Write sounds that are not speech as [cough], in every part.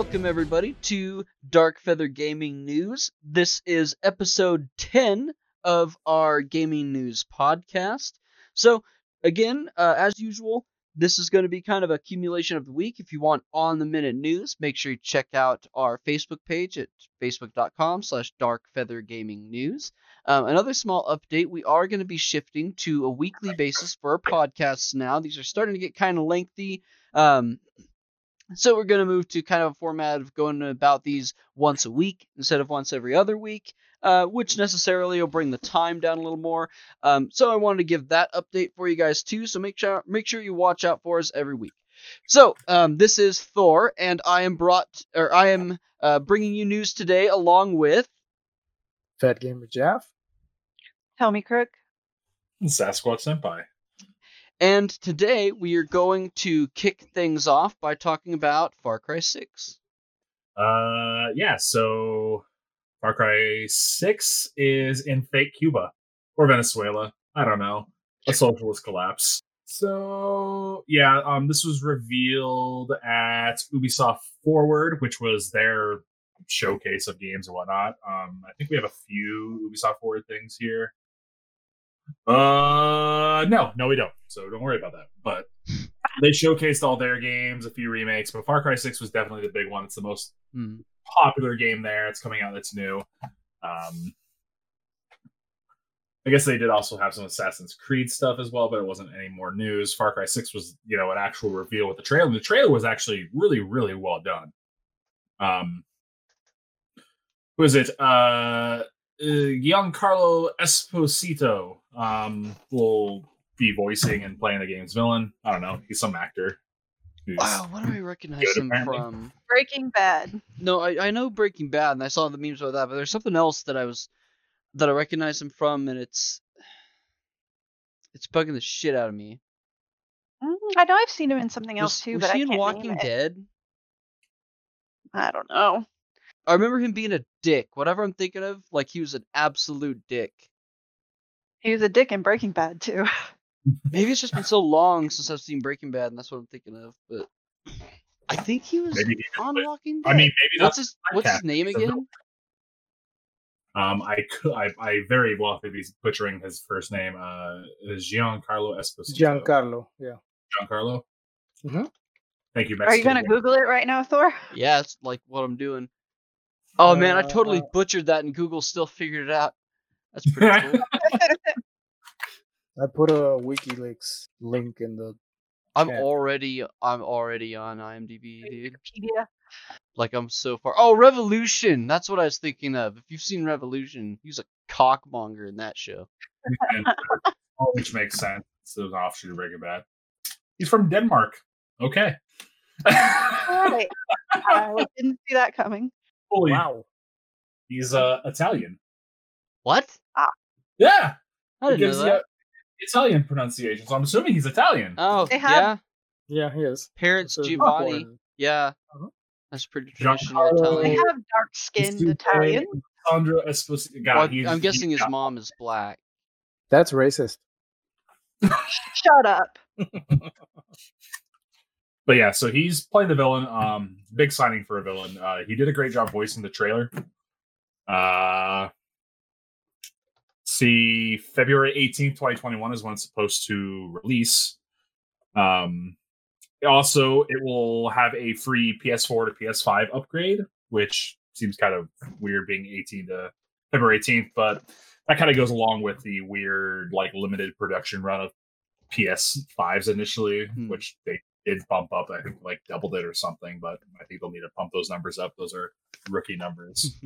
Welcome, everybody, to Dark Feather Gaming News. This is episode 10 of our gaming news podcast. So, again, uh, as usual, this is going to be kind of a accumulation of the week. If you want on the minute news, make sure you check out our Facebook page at facebook.com slash dark feather darkfeathergamingnews. Um, another small update, we are going to be shifting to a weekly basis for our podcasts now. These are starting to get kind of lengthy. Um, so we're going to move to kind of a format of going about these once a week instead of once every other week, uh, which necessarily will bring the time down a little more. Um, so I wanted to give that update for you guys too. So make sure make sure you watch out for us every week. So um, this is Thor, and I am brought or I am uh, bringing you news today along with Fat Gamer Jeff. Tell me, Crook. Sasquatch Senpai. And today we are going to kick things off by talking about Far Cry 6. Uh, yeah. So Far Cry Six is in fake Cuba or Venezuela. I don't know. A socialist collapse. So yeah, um, this was revealed at Ubisoft Forward, which was their showcase of games and whatnot. Um, I think we have a few Ubisoft Forward things here. Uh, no, no, we don't. So don't worry about that. But [laughs] they showcased all their games, a few remakes, but Far Cry Six was definitely the big one. It's the most Hmm. popular game there. It's coming out. That's new. Um, I guess they did also have some Assassin's Creed stuff as well, but it wasn't any more news. Far Cry Six was, you know, an actual reveal with the trailer. The trailer was actually really, really well done. Um, who is it? Uh, uh Giancarlo Esposito um, will be voicing and playing the game's villain. I don't know. He's some actor. who's- Wow, what do I recognize Good, him apparently. from? Breaking Bad. No, I, I know Breaking Bad, and I saw the memes about that, but there's something else that I was that I recognize him from, and it's it's bugging the shit out of me. Mm, I know I've seen him in something Was, else too, was but he I can't Walking name it. Dead? I don't know. I remember him being a dick. Whatever I'm thinking of, like he was an absolute dick. He was a dick in Breaking Bad too. Maybe [laughs] it's just been so long since I've seen Breaking Bad, and that's what I'm thinking of. But I think he was Maybe on put- Walking Dead. I mean, maybe what's that's his what's his name again? Um, I could, I, I very well could be butchering his first name. Uh, is Giancarlo Esposito. Giancarlo. Yeah. Giancarlo. Mhm. Thank you. Are you gonna Mexican. Google it right now, Thor? Yeah, it's like what I'm doing. Oh man, I totally Uh, butchered that, and Google still figured it out. That's pretty cool. [laughs] I put a WikiLeaks link in the. I'm chat. already I'm already on IMDb, dude. Wikipedia. Like I'm so far. Oh, Revolution. That's what I was thinking of. If you've seen Revolution, he's a cockmonger in that show. [laughs] [laughs] Which makes sense. It's an offshoot of Breaking Bad. He's from Denmark. Okay. All right. I didn't see that coming. Holy, Wow. he's uh, Italian. What? Yeah, I didn't know that. Italian pronunciation. So I'm assuming he's Italian. Oh, They have- yeah. Yeah, he is. Parents This is Giovanni. Yeah. Uh-huh. That's pretty traditional Giancarlo- They have dark skinned Italian. Sandro Esposito. God, Well, he's- I'm guessing his he's- mom is black. That's racist. [laughs] Shut up. [laughs] but yeah, so he's playing the villain. Um, big signing for a villain. Uh, he did a great job voicing the trailer. Uh, see, February eighteenth, twenty twenty one is when it's supposed to release. Um, also, it will have a free PS4 to PS5 upgrade, which seems kind of weird being eighteen to February eighteenth, but that kind of goes along with the weird like limited production run of PS5s initially, Hmm. which they did bump up. I think like doubled it or something, but I think they'll need to pump those numbers up. Those are rookie numbers.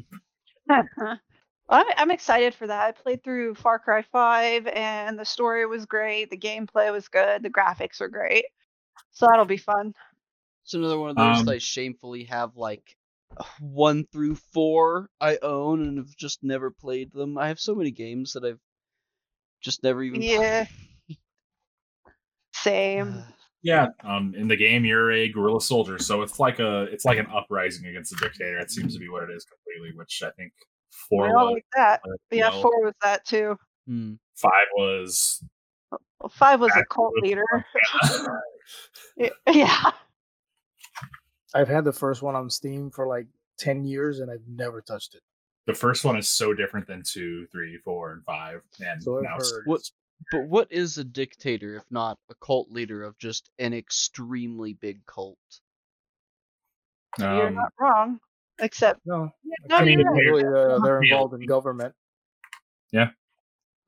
[laughs] [laughs] Well, I'm, I'm excited for that. I played through Far Cry 5 and the story was great. The gameplay was good. The graphics are great. So that'll be fun. It's another one of those Um, that I shamefully have like [sighs] one through four I own and have just never played them. I have so many games that I've just never even [laughs] Yeah. played. Same. yeah, um, in the game you're a guerrilla soldier, so it's like a it's like an uprising against a dictator. It seems to be what it is completely. Which I think four We was, like that. uh, yeah, well, 4 was that too. Hmm. five was Well, 5 was a cult leader. [laughs] propaganda. [laughs] Yeah. I've had the first one on Steam for like ten years, and I've never touched it. The first one is so different than two, three, four, and five, and So I've now heard. What? But what is a dictator if not a cult leader of just an extremely big cult? You're um, not wrong. Except, No, no, I mean, you're it- right. really, uh, they're involved in government. Yeah.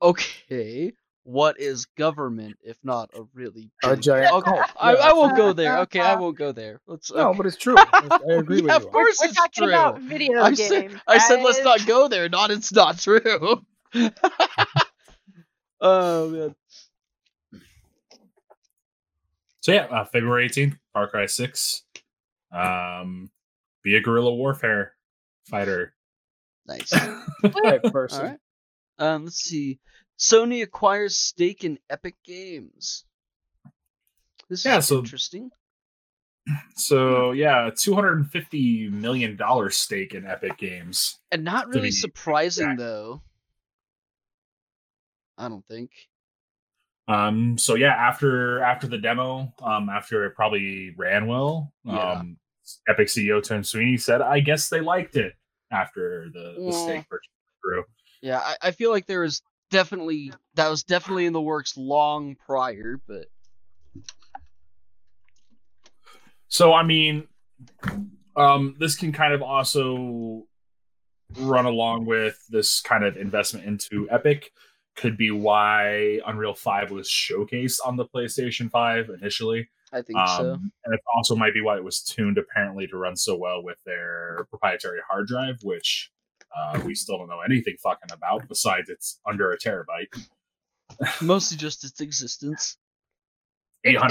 Okay, what is government if not a really A big giant Okay, cult. I. I won't go there. Okay, I won't go there. Let's. No, but it's true. I I [laughs] agree Yeah, with of course We're it's talking true. about video I games. said, I said let's not go there. Not it's not true. [laughs] oh man. So yeah, uh, February eighteenth, Far Cry Six. Um, be a guerrilla warfare fighter. Nice. [laughs] Type [laughs] person. All right. Um, let's see. Sony acquires stake in Epic Games. This Yeah, is so- interesting. [clears throat] So yeah, two hundred and fifty million dollar stake in Epic Games. And not really surprising exact. though. I don't think. Um, so yeah, after after the demo, um, after it probably ran well, Yeah. um, Epic CEO Tim Sweeney said, "I guess they liked it after the, the Yeah. stake purchase through." Yeah, I, I feel like there was definitely that was definitely in the works long prior, but So I mean, um, this can kind of also run along with this kind of investment into Epic. Could be why Unreal Five was showcased on the PlayStation Five initially. I think Um, so. And it also might be why it was tuned apparently to run so well with their proprietary hard drive, which uh, we still don't know anything fucking about besides it's under a terabyte. Mostly just its existence. It's- it's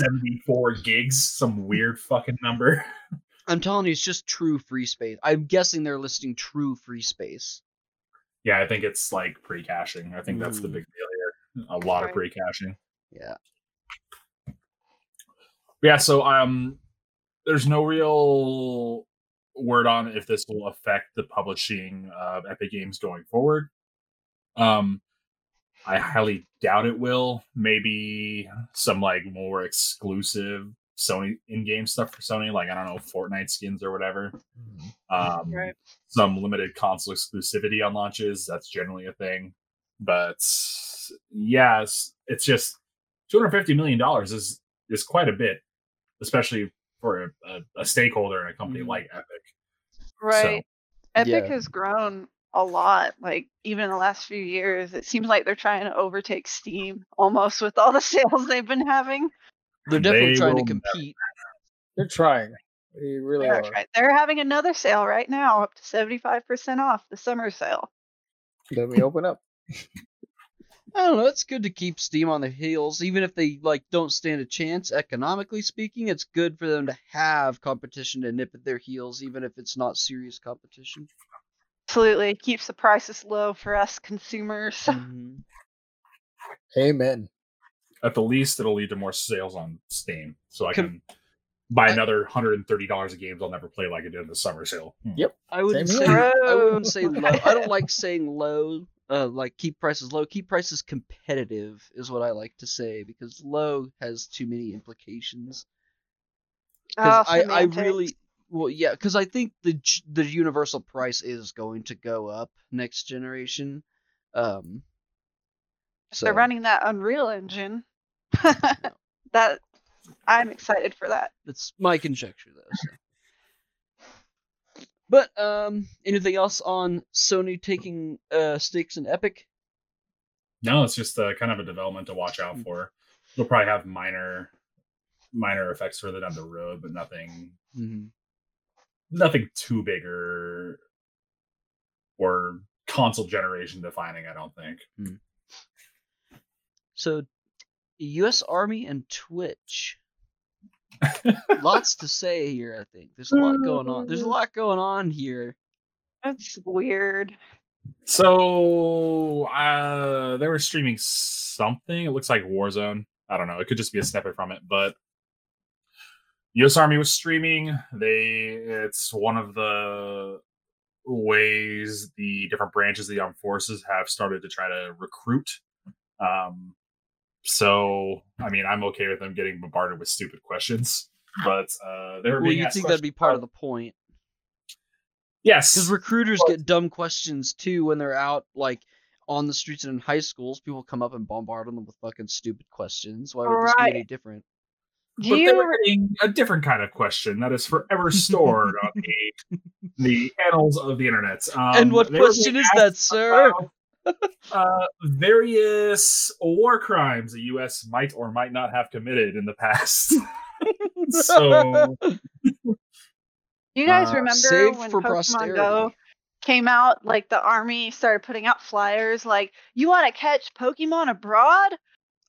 874 gigs, some weird fucking number. [laughs] I'm telling you, it's just true free space. I'm guessing they're listing true free space. Yeah, I think it's like pre-caching. I think that's the Mm. big deal here. A lot of pre-caching. Yeah. Yeah, so um there's no real word on if this will affect the publishing of Epic Games going forward. Um I highly doubt it will. Maybe some like more exclusive Sony in-game stuff for Sony, like I don't know, Fortnite skins or whatever. Um, Right. Some limited console exclusivity on launches. That's generally a thing. But yes, it's just two hundred fifty million dollars is is quite a bit, especially for a, a, a stakeholder in a company Mhm. like Epic. Right. Epic Yeah. has grown a lot. Like even in the last few years, it seems like they're trying to overtake Steam almost with all the [laughs] sales they've been having. They're definitely They trying to will never- compete. [laughs] They're trying. They really They're, are. try- they're having another sale right now, up to seventy five percent off the summer sale. Let me open up. [laughs] I don't know. It's good to keep Steam on their heels, even if they like don't stand a chance economically speaking. It's good for them to have competition to nip at their heels, even if it's not serious competition. Absolutely, it keeps the prices low for us consumers. [laughs] Mhm. Amen. At the least, it'll lead to more sales on Steam, so I Com- can buy I- another hundred and thirty dollars of games I'll never play like I did in the summer sale. Hmm. Yep. I wouldn't say. I wouldn't say low. I don't like saying low. Uh, like keep prices low. Keep prices competitive is what I like to say because low has too many implications. Because Oh, I, I really well yeah because I think the the universal price is going to go up next generation. Um, so they're running that Unreal Engine. [laughs] that I'm excited for that. It's my conjecture though. So. But um, anything else on Sony taking uh stakes in Epic? No, it's just uh, kind of a development to watch out for. They'll probably have minor minor effects further down the road, but nothing Mm-hmm. nothing too big or or console generation defining. I don't think. So, U.S. Army and Twitch. Lots to say here. I think there's a lot going on. There's a lot going on here. That's weird. So uh they were streaming something. It looks like Warzone. I don't know. It could just be a snippet from it, but US Army was streaming. They it's one of the ways the different branches of the armed forces have started to try to recruit. Um so I mean I'm okay with them getting bombarded with stupid questions. [laughs] but uh, they were Well, being you asked think that'd be part of the point? yes Because recruiters Well- get dumb questions too when they're out like on the streets and in high schools. People come up and bombard them with fucking stupid questions. Why would this be any different? Do but you they were getting a different kind of question that is forever stored on [laughs] the the annals of the internet. Um, and what question is that, sir? about, uh, various war crimes the U.S. might or might not have committed in the past. [laughs] so [laughs] you guys uh, remember when for Pokemon posterity. Go came out? Like the army started putting out flyers, like "You want to catch Pokemon abroad?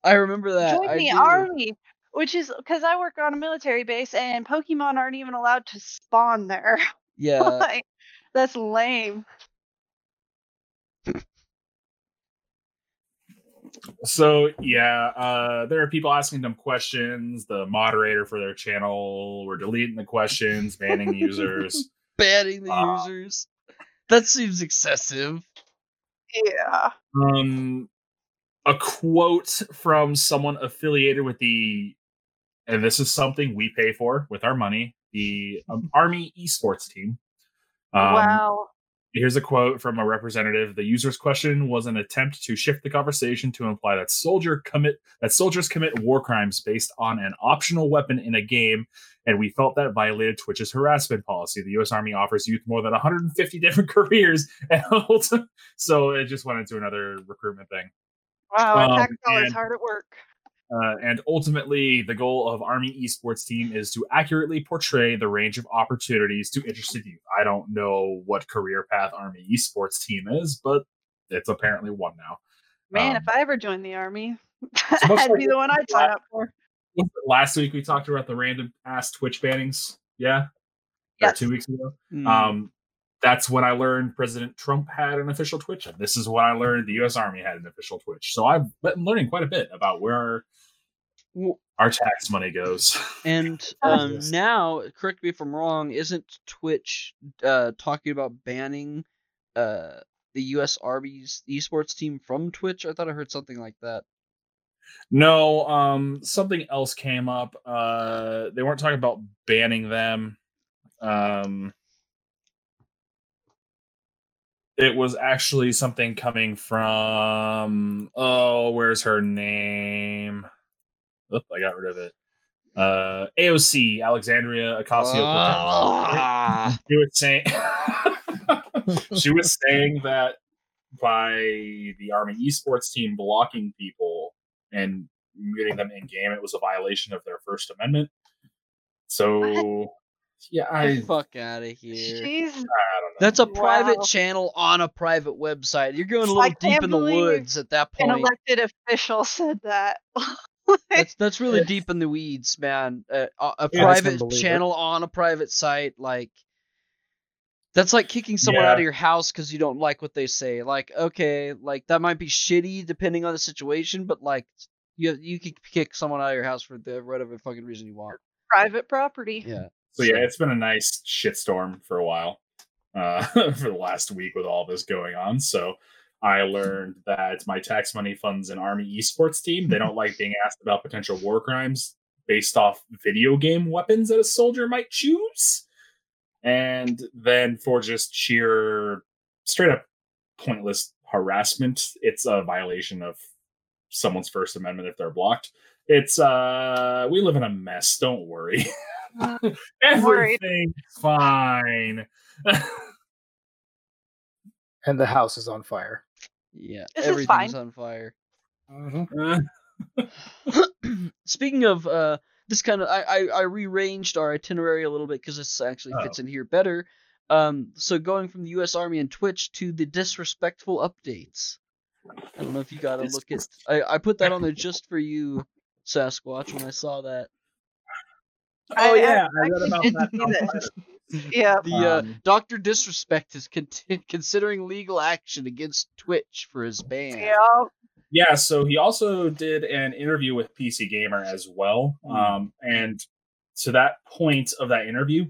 I remember that. Join I the do. army." Which is because I work on a military base and Pokemon aren't even allowed to spawn there. [laughs] Yeah. like, that's lame. So yeah, uh, there are people asking them questions. The moderator for their channel were deleting the questions, banning users. [laughs] Banning the Uh, users. That seems excessive. Yeah. Um, a quote from someone affiliated with the, and this is something we pay for with our money, the um, Army esports team. Um, wow. Here's a quote from a representative. The user's question was an attempt to shift the conversation to imply that soldier commit that soldiers commit war crimes based on an optional weapon in a game, and we felt that violated Twitch's harassment policy. The U.S. Army offers youth more than 150 [laughs] different careers, and [laughs] so it just went into another recruitment thing. Wow. um, Attack Ball is hard at work. Uh, and ultimately, the goal of Army esports team is to accurately portray the range of opportunities to interested youth. I don't know what career path Army esports team is, but it's apparently one now. Man, um, if I ever joined the army, [laughs] much that'd like be the one I'd sign up for. Last week we talked about the random ass Twitch bannings. Yeah, or two weeks ago. Hmm. Um, that's when I learned President Trump had an official Twitch, and this is what I learned the U.S. Army had an official Twitch. So I've been learning quite a bit about where our, Well, our tax money goes. And [laughs] um, now, correct me if I'm wrong, isn't Twitch uh, talking about banning uh, the U.S. Army's esports team from Twitch? I thought I heard something like that. No, um, something else came up. Uh, they weren't talking about banning them. Um, it was actually something coming from oh, where's her name? Oop, I got rid of it. Uh, AOC Alexandria Ocasio. Ah. she was saying [laughs] she was saying that by the army esports team blocking people and muting them in game it was a violation of their first amendment so yeah i, fuck out of here. She's I don't know That's a private Wow. channel on a private website. You're going a little deep can't in the believe woods at that an point. elected official said that. [laughs] That's that's really deep in the weeds, man. Uh, a, a Yeah, that's private unbelievable. channel on a private site, like that's like kicking someone Yeah. out of your house because you don't like what they say. Like, okay, like that might be shitty depending on the situation, but like you you can kick someone out of your house for the whatever fucking reason you want. Private property. Yeah. So yeah it's been a nice shitstorm for a while uh [laughs] for the last week with all this going on so I learned that my tax money funds an army esports team. They don't like being asked about potential war crimes based off video game weapons that a soldier might choose. And then for just sheer straight up pointless harassment, it's a violation of someone's first amendment if they're blocked. It's uh we live in a mess, don't worry. [laughs] [laughs] Worried. Everything's fine. [laughs] and the house is on fire. Yeah. This is everything's fine. on fire. Uh, [laughs] [clears throat] Speaking of uh, this kind of, I, I I rearranged our itinerary a little bit because this actually fits Oh. in here better. Um, so going from the U.S. Army and Twitch to the disrespectful updates. I don't know if you got to look at. I I put that on there just for you, Sasquatch. When I saw that, I- oh I yeah, I read about that. see on this. Reddit. [laughs] Yeah. [laughs] the uh, Um, Doctor Disrespect is con- considering legal action against Twitch for his ban. Yeah. Yeah, so he also did an interview with PC Gamer as well. Hmm. Um, and to that point of that interview,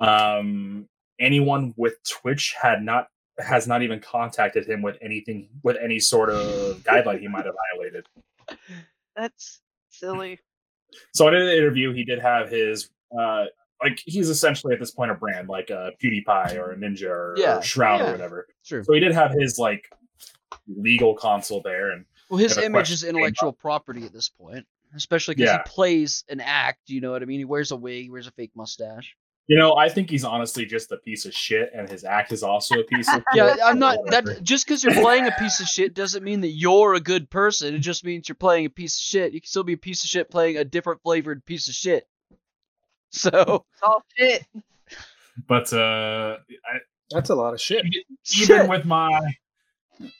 um, anyone with Twitch had not has not even contacted him with anything with any sort of guideline he might have violated. [laughs] That's silly. So I did an interview. He did have his uh, like he's essentially at this point a brand like a PewDiePie or a Ninja or, Yeah, or Shroud yeah. or whatever. True. So he did have his like legal console there, and Well, his image is intellectual property at this point, especially because Yeah. he plays an act. You know what I mean? He wears a wig, he wears a fake mustache. You know, I think he's honestly just a piece of shit, and his act is also a piece of [laughs] shit. Yeah. I'm not that. [laughs] Just because you're playing a piece of shit doesn't mean that you're a good person. It just means you're playing a piece of shit. You can still be a piece of shit playing a different flavored piece of shit. [laughs] So It's all shit. But uh, I, That's a lot of shit. even shit. with my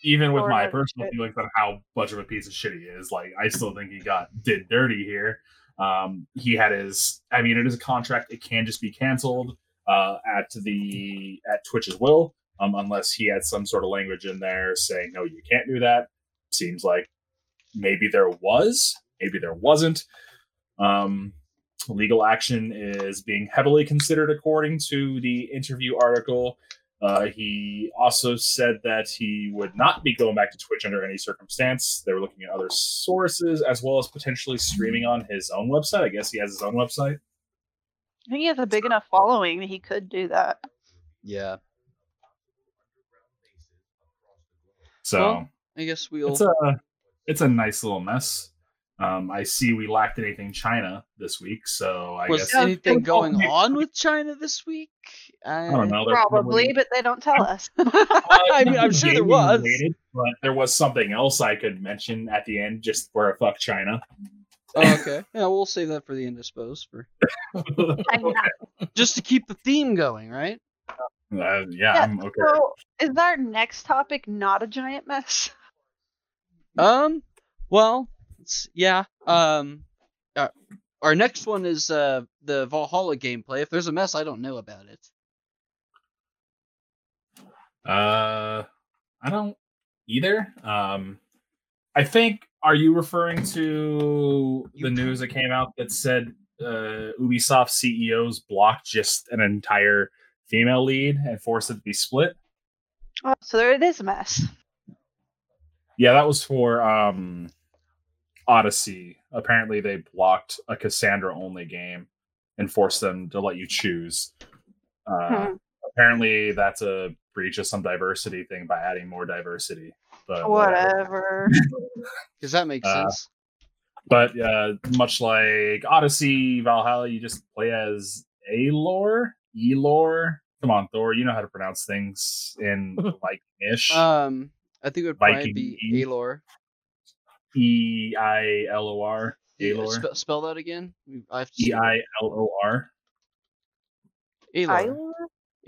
even with my personal shit. feelings on how much of a piece of shit he is, like I still think he got did dirty here. Um, he had his. I mean, it is a contract; it can just be canceled uh, at the at Twitch's will, um, unless he had some sort of language in there saying no, you can't do that. Seems like maybe there was, maybe there wasn't. Um, legal action is being heavily considered, according to the interview article. Uh, he also said that he would not be going back to Twitch under any circumstance. They were looking at other sources as well as potentially streaming on his own website. I guess he has his own website. I think he has a big enough following that he could do that. yeah, So Well, I guess we'll. it's a it's a nice little mess. Um, I see we lacked anything China this week, so I was guess anything [laughs] going on with China this week? I, I don't know. There Probably, but they don't tell us. [laughs] [laughs] I mean, I'm sure there was. Related, but there was something else I could mention at the end, just for a fuck China. Oh, okay. Yeah, we'll save that for the end, I suppose, for just to keep the theme going, right? Uh, yeah, Yeah, I'm okay. So, is our next topic not a giant mess? Um. Well, it's, yeah. Um. Uh, our next one is uh the Valhalla gameplay. If there's a mess, I don't know about it. Uh, I don't either. Um, I think. Are you referring to You the pro- news that came out that said uh, Ubisoft CEOs blocked just an entire female lead and forced it to be split? Oh, so there it is a mess. Yeah, that was for um, Odyssey. Apparently, they blocked a Cassandra only game and forced them to let you choose. Uh, Hmm. Apparently, that's a breach of some diversity thing by adding more diversity. But Whatever. Because [laughs] that makes Uh, sense. But uh, much like Odyssey, Valhalla, you just play as Alor, Elor. Come on, Thor, you know how to pronounce things in [laughs] Viking-ish. Um, I think it would probably Viking be. Alor. E I L O R. Yeah, Alor. Spell, spell that again. I have to E I L O R. Alor.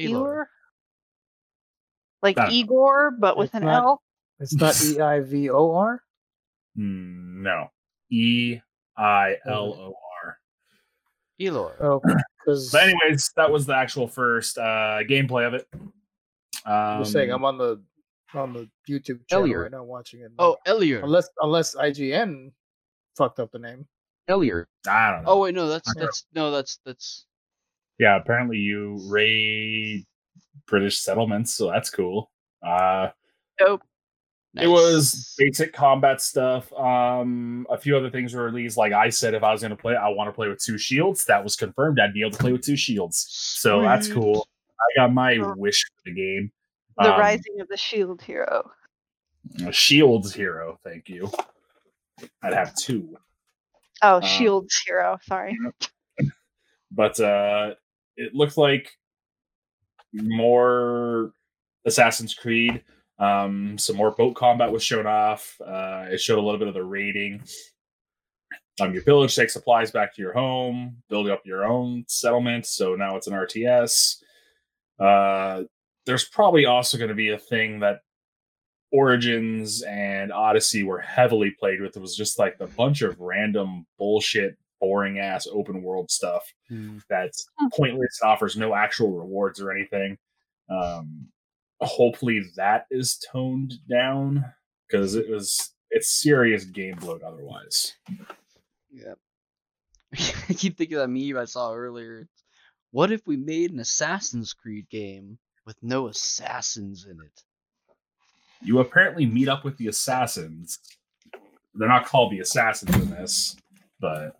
Eeyore? Like I don't know. Igor, but with It's an not- L? It's not [laughs] E I V O R. No. E I L O R. Alor. Oh, because But anyways, that was the actual first uh gameplay of it. Um, I'm saying I'm on the on the YouTube channel Elliot. right now watching it. Oh, Elior. unless unless IGN fucked up the name. Elior. I don't know. Oh wait, no, that's that's no, that's that's yeah, apparently you raid British settlements, so that's cool. Uh Dope. It was basic combat stuff. Um, a few other things were released. Like I said, if I was going to play, I want to play with two shields. That was confirmed. I'd be able to play with two shields. So that's cool. I got my Oh. wish for the game. The Um, Rising of the Shield Hero. Shields hero. Thank you. I'd have two, Oh, um, Shields Hero. Sorry. but uh, it looked like more Assassin's Creed. Um, some more boat combat was shown off. Uh, it showed a little bit of the raiding. Um, your village takes supplies back to your home, build up your own settlement. So now it's an RTS. Uh, there's probably also going to be a thing that Origins and Odyssey were heavily played with. It was just like a bunch of random bullshit, boring ass open world stuff Hmm. that's Hmm. pointless and offers no actual rewards or anything. Um, hopefully that is toned down because it was it's serious game bloat otherwise. Yeah. [laughs] I keep thinking of that meme I saw earlier. What if we made an Assassin's Creed game with no assassins in it? You apparently meet up with the assassins. They're not called the assassins in this, but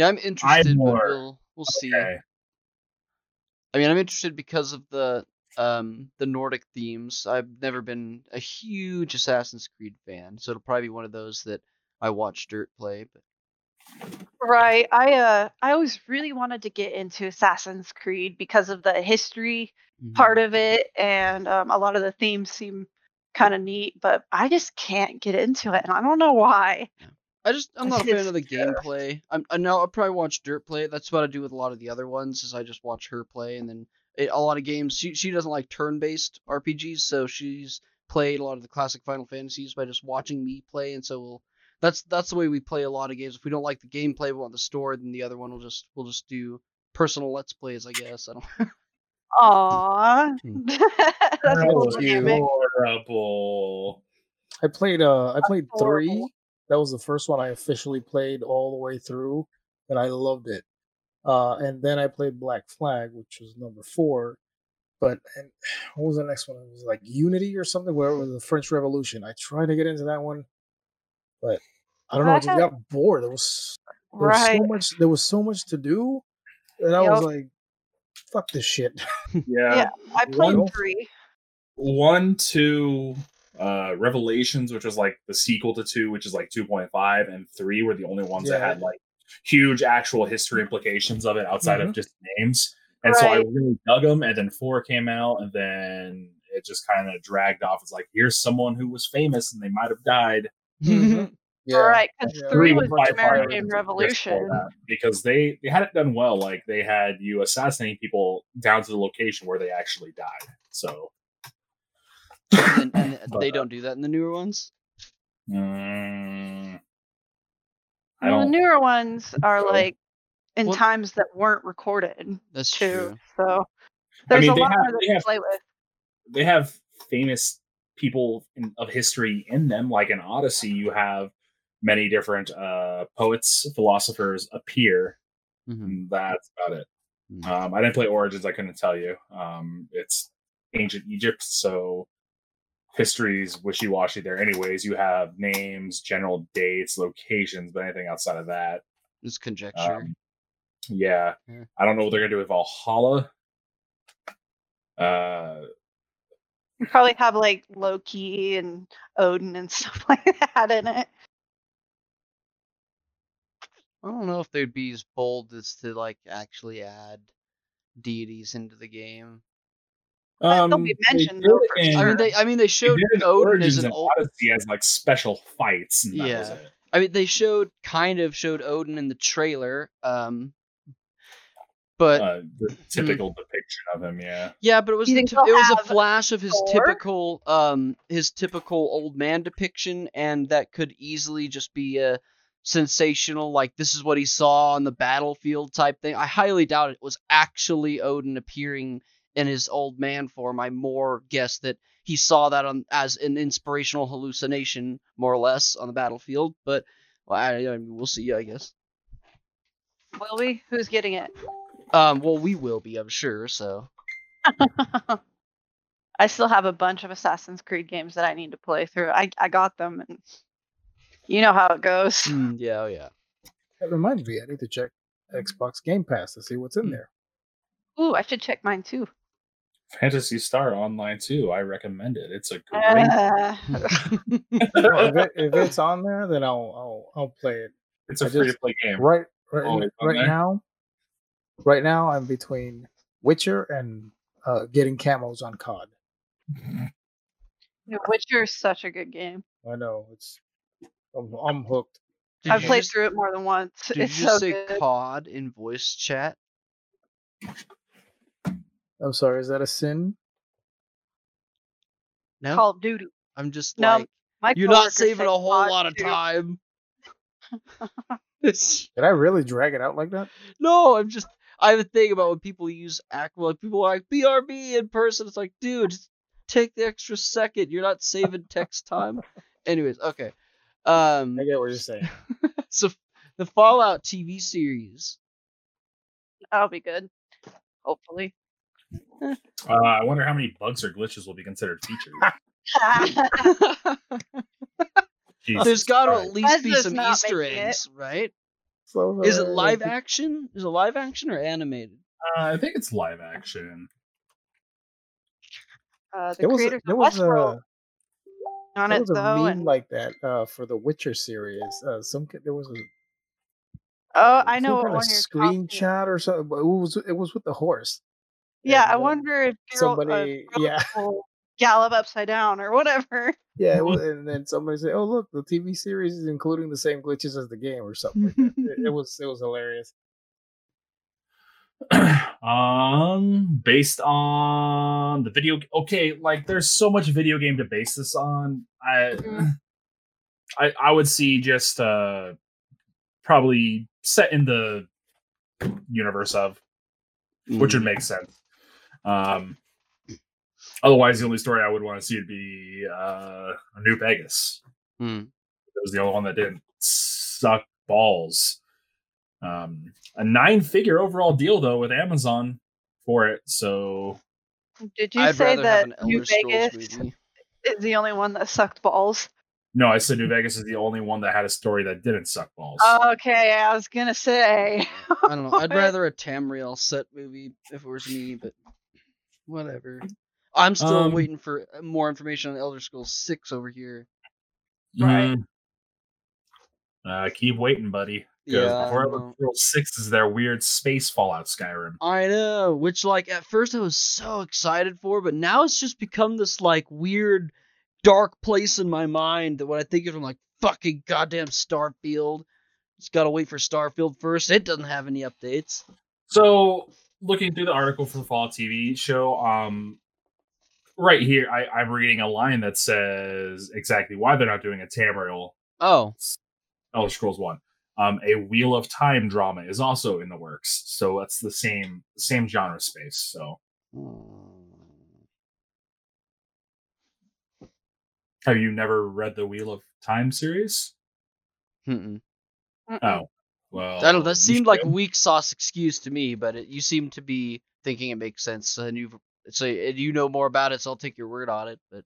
Yeah, I'm interested, but we'll we'll see. I mean, I'm interested because of the um the Nordic themes. I've never been a huge Assassin's Creed fan, so it'll probably be one of those that I watch Dirt play. But Right. I uh I always really wanted to get into Assassin's Creed because of the history Mhm. part of it and um, a lot of the themes seem kind of neat, but I just can't get into it and I don't know why. I just I'm not a fan of the gameplay. I'm I know I probably watch Dirt play. That's what I do with a lot of the other ones. Is I just watch her play, and then it, a lot of games. She she doesn't like turn-based RPGs, so she's played a lot of the classic Final Fantasies by just watching me play, and so we'll. That's that's the way we play a lot of games. If we don't like the gameplay, we want the story, then the other one will just we'll just do personal let's plays. I guess I don't. Aw. Hmm. [laughs] That's a cool was Adorable. I played uh I played That's three. That was the first one I officially played all the way through, and I loved it. Uh, and then I played Black Flag, which was number four. But and [sighs] what was the next one? It was like Unity or something, where it was the French Revolution. I tried to get into that one, but I don't know. I just got bored. There was there was so much. There was so much to do, and I was like, "Fuck this shit." [laughs] Yeah. Yeah. I played One- three. One, two, uh, Revelations, which was like the sequel to two, which is like 2.5, and three were the only ones that had like huge actual history implications of it outside of Mhm. just names. And so I really dug them. And then four came out, and then it just kind of dragged off. It's like, here's someone who was famous and they might have died. Mhm. [laughs] Yeah. All right, because Yeah. three Three was was the by American Revolution. because they they had it done well. Like they had you assassinating people down to the location where they actually died. So and, and [coughs] But, they don't do that in the newer ones. mm, Well, the newer ones are so. like in Well- times that weren't recorded That's too. true. So there's mean, a lot have- more they to have- play with. they have famous people in, of history in them. Like in Odyssey, you have many different uh, poets, philosophers appear. hmm And that's about it. Mhm. Um, I didn't play Origins. I couldn't tell you. Um, it's ancient Egypt, so history's wishy-washy there. Anyways, you have names, general dates, locations, but anything outside of that is conjecture. um, yeah. Yeah. I don't know what they're gonna do with Valhalla. Uh, You probably have like Loki and Odin and [laughs] stuff like that in it. I don't know if they'd be as bold as to like actually add deities into the game. They'll be um, they mentioned, did though, in- I mean, they I mean they they showed did in Odin as an old. Odyssey as like special fights. And that was Yeah. it. I mean, they showed kind of showed Odin in the trailer. Um, but Uh, the typical depiction of him, yeah. yeah, but it was You the think t- it was a flash of his Thor? typical um his typical old man depiction, and that could easily just be a sensational like this is what he saw on the battlefield type thing. I highly doubt it was actually Odin appearing in his old man form. I more guess that he saw that on as an inspirational hallucination, more or less, on the battlefield. But well, I, I mean, we'll see. I guess. Will we? Who's getting it? Um, well, we will be, I'm sure. So [laughs] I still have a bunch of Assassin's Creed games that I need to play through. I I got them, and you know how it goes. [laughs] Mm, yeah, oh yeah. That reminds me, I need to check Xbox Game Pass to see what's in Hmm. there. Ooh, I should check mine too. Phantasy Star Online 2. I recommend it. It's a great. [laughs] Uh, Well, if, it, [laughs] if it's on there, then I'll I'll I'll play it. it's a free to play game. Right, right, it's on right there? now. Right now, I'm between Witcher and uh, getting camos on COD. The Witcher is such a good game. I know it's. I'm, I'm hooked. Did I've played just, through it more than once. Did it's you just so say good. COD in voice chat? I'm sorry, is that a sin? No, Call of Duty. I'm just No, like My you're not saving a whole COD lot of too. time. [laughs] Did I really drag it out like that? no, I'm just. I have a thing about when people use act like people are like BRB in person. It's like, dude, just take the extra second. You're not saving text time. Anyways, okay. Um, I get what you're saying. [laughs] so the Fallout TV series. That'll be good. Hopefully. Uh, I wonder how many bugs or glitches will be considered features. [laughs] [laughs] There's got to at least be some Easter making it. eggs, right? So Is it uh, live action? Is it live action or animated? Uh, I think it's live action. Uh, the There was a, creators there of Westworld a on there it was a meme and like that uh, for the Witcher series. Uh, some there was a oh, I know some what kind one of screenshot or something. But it was it was with the horse. Yeah, and I wonder if Geralt, uh, somebody, Geralt yeah, gallop upside down or whatever. [laughs] yeah, it was, [laughs] and then somebody said, "Oh, look, the TV series is including the same glitches as the game or something." Like that. it, it [laughs] was it was hilarious. [clears throat] um, based on the video. Okay, like there's so much video game to base this on. I, Mhm. I, I would see just uh, probably set in the universe of, which would make sense. Um, otherwise, the only story I would want to see would be uh, a New Vegas. Hmm. It was the only one that didn't suck balls. Um, a nine-figure overall deal though with Amazon for it. So Did you I'd say that New Vegas is the only one that sucked balls? no, I said New Vegas is the only one that had a story that didn't suck balls. Okay, I was gonna say. I don't know. I'd [laughs] rather a Tamriel set movie if it was me, but whatever. I'm still Um, waiting for uh, more information on Elder Scrolls Six over here. right. Mhm. Uh, keep waiting, buddy. Yeah, I before Elder know. Six is their weird space Fallout Skyrim. I know, which like at first I was so excited for, but now it's just become this like weird dark place in my mind that when I think of it, I'm like fucking goddamn Starfield. Just gotta wait for Starfield first. It doesn't have any updates. So, looking through the article for the Fallout TV show, um, right here, I, I'm reading a line that says exactly why they're not doing a Tamriel Oh, Elder Scrolls One. Um, a Wheel of Time drama is also in the works, so that's the same same genre space. So, have you never read the Wheel of Time series? Mm-mm. Oh, well, I don't. That seemed like a weak sauce excuse to me, but it, you seem to be thinking it makes sense, and you so and you know more about it, so I'll take your word on it. But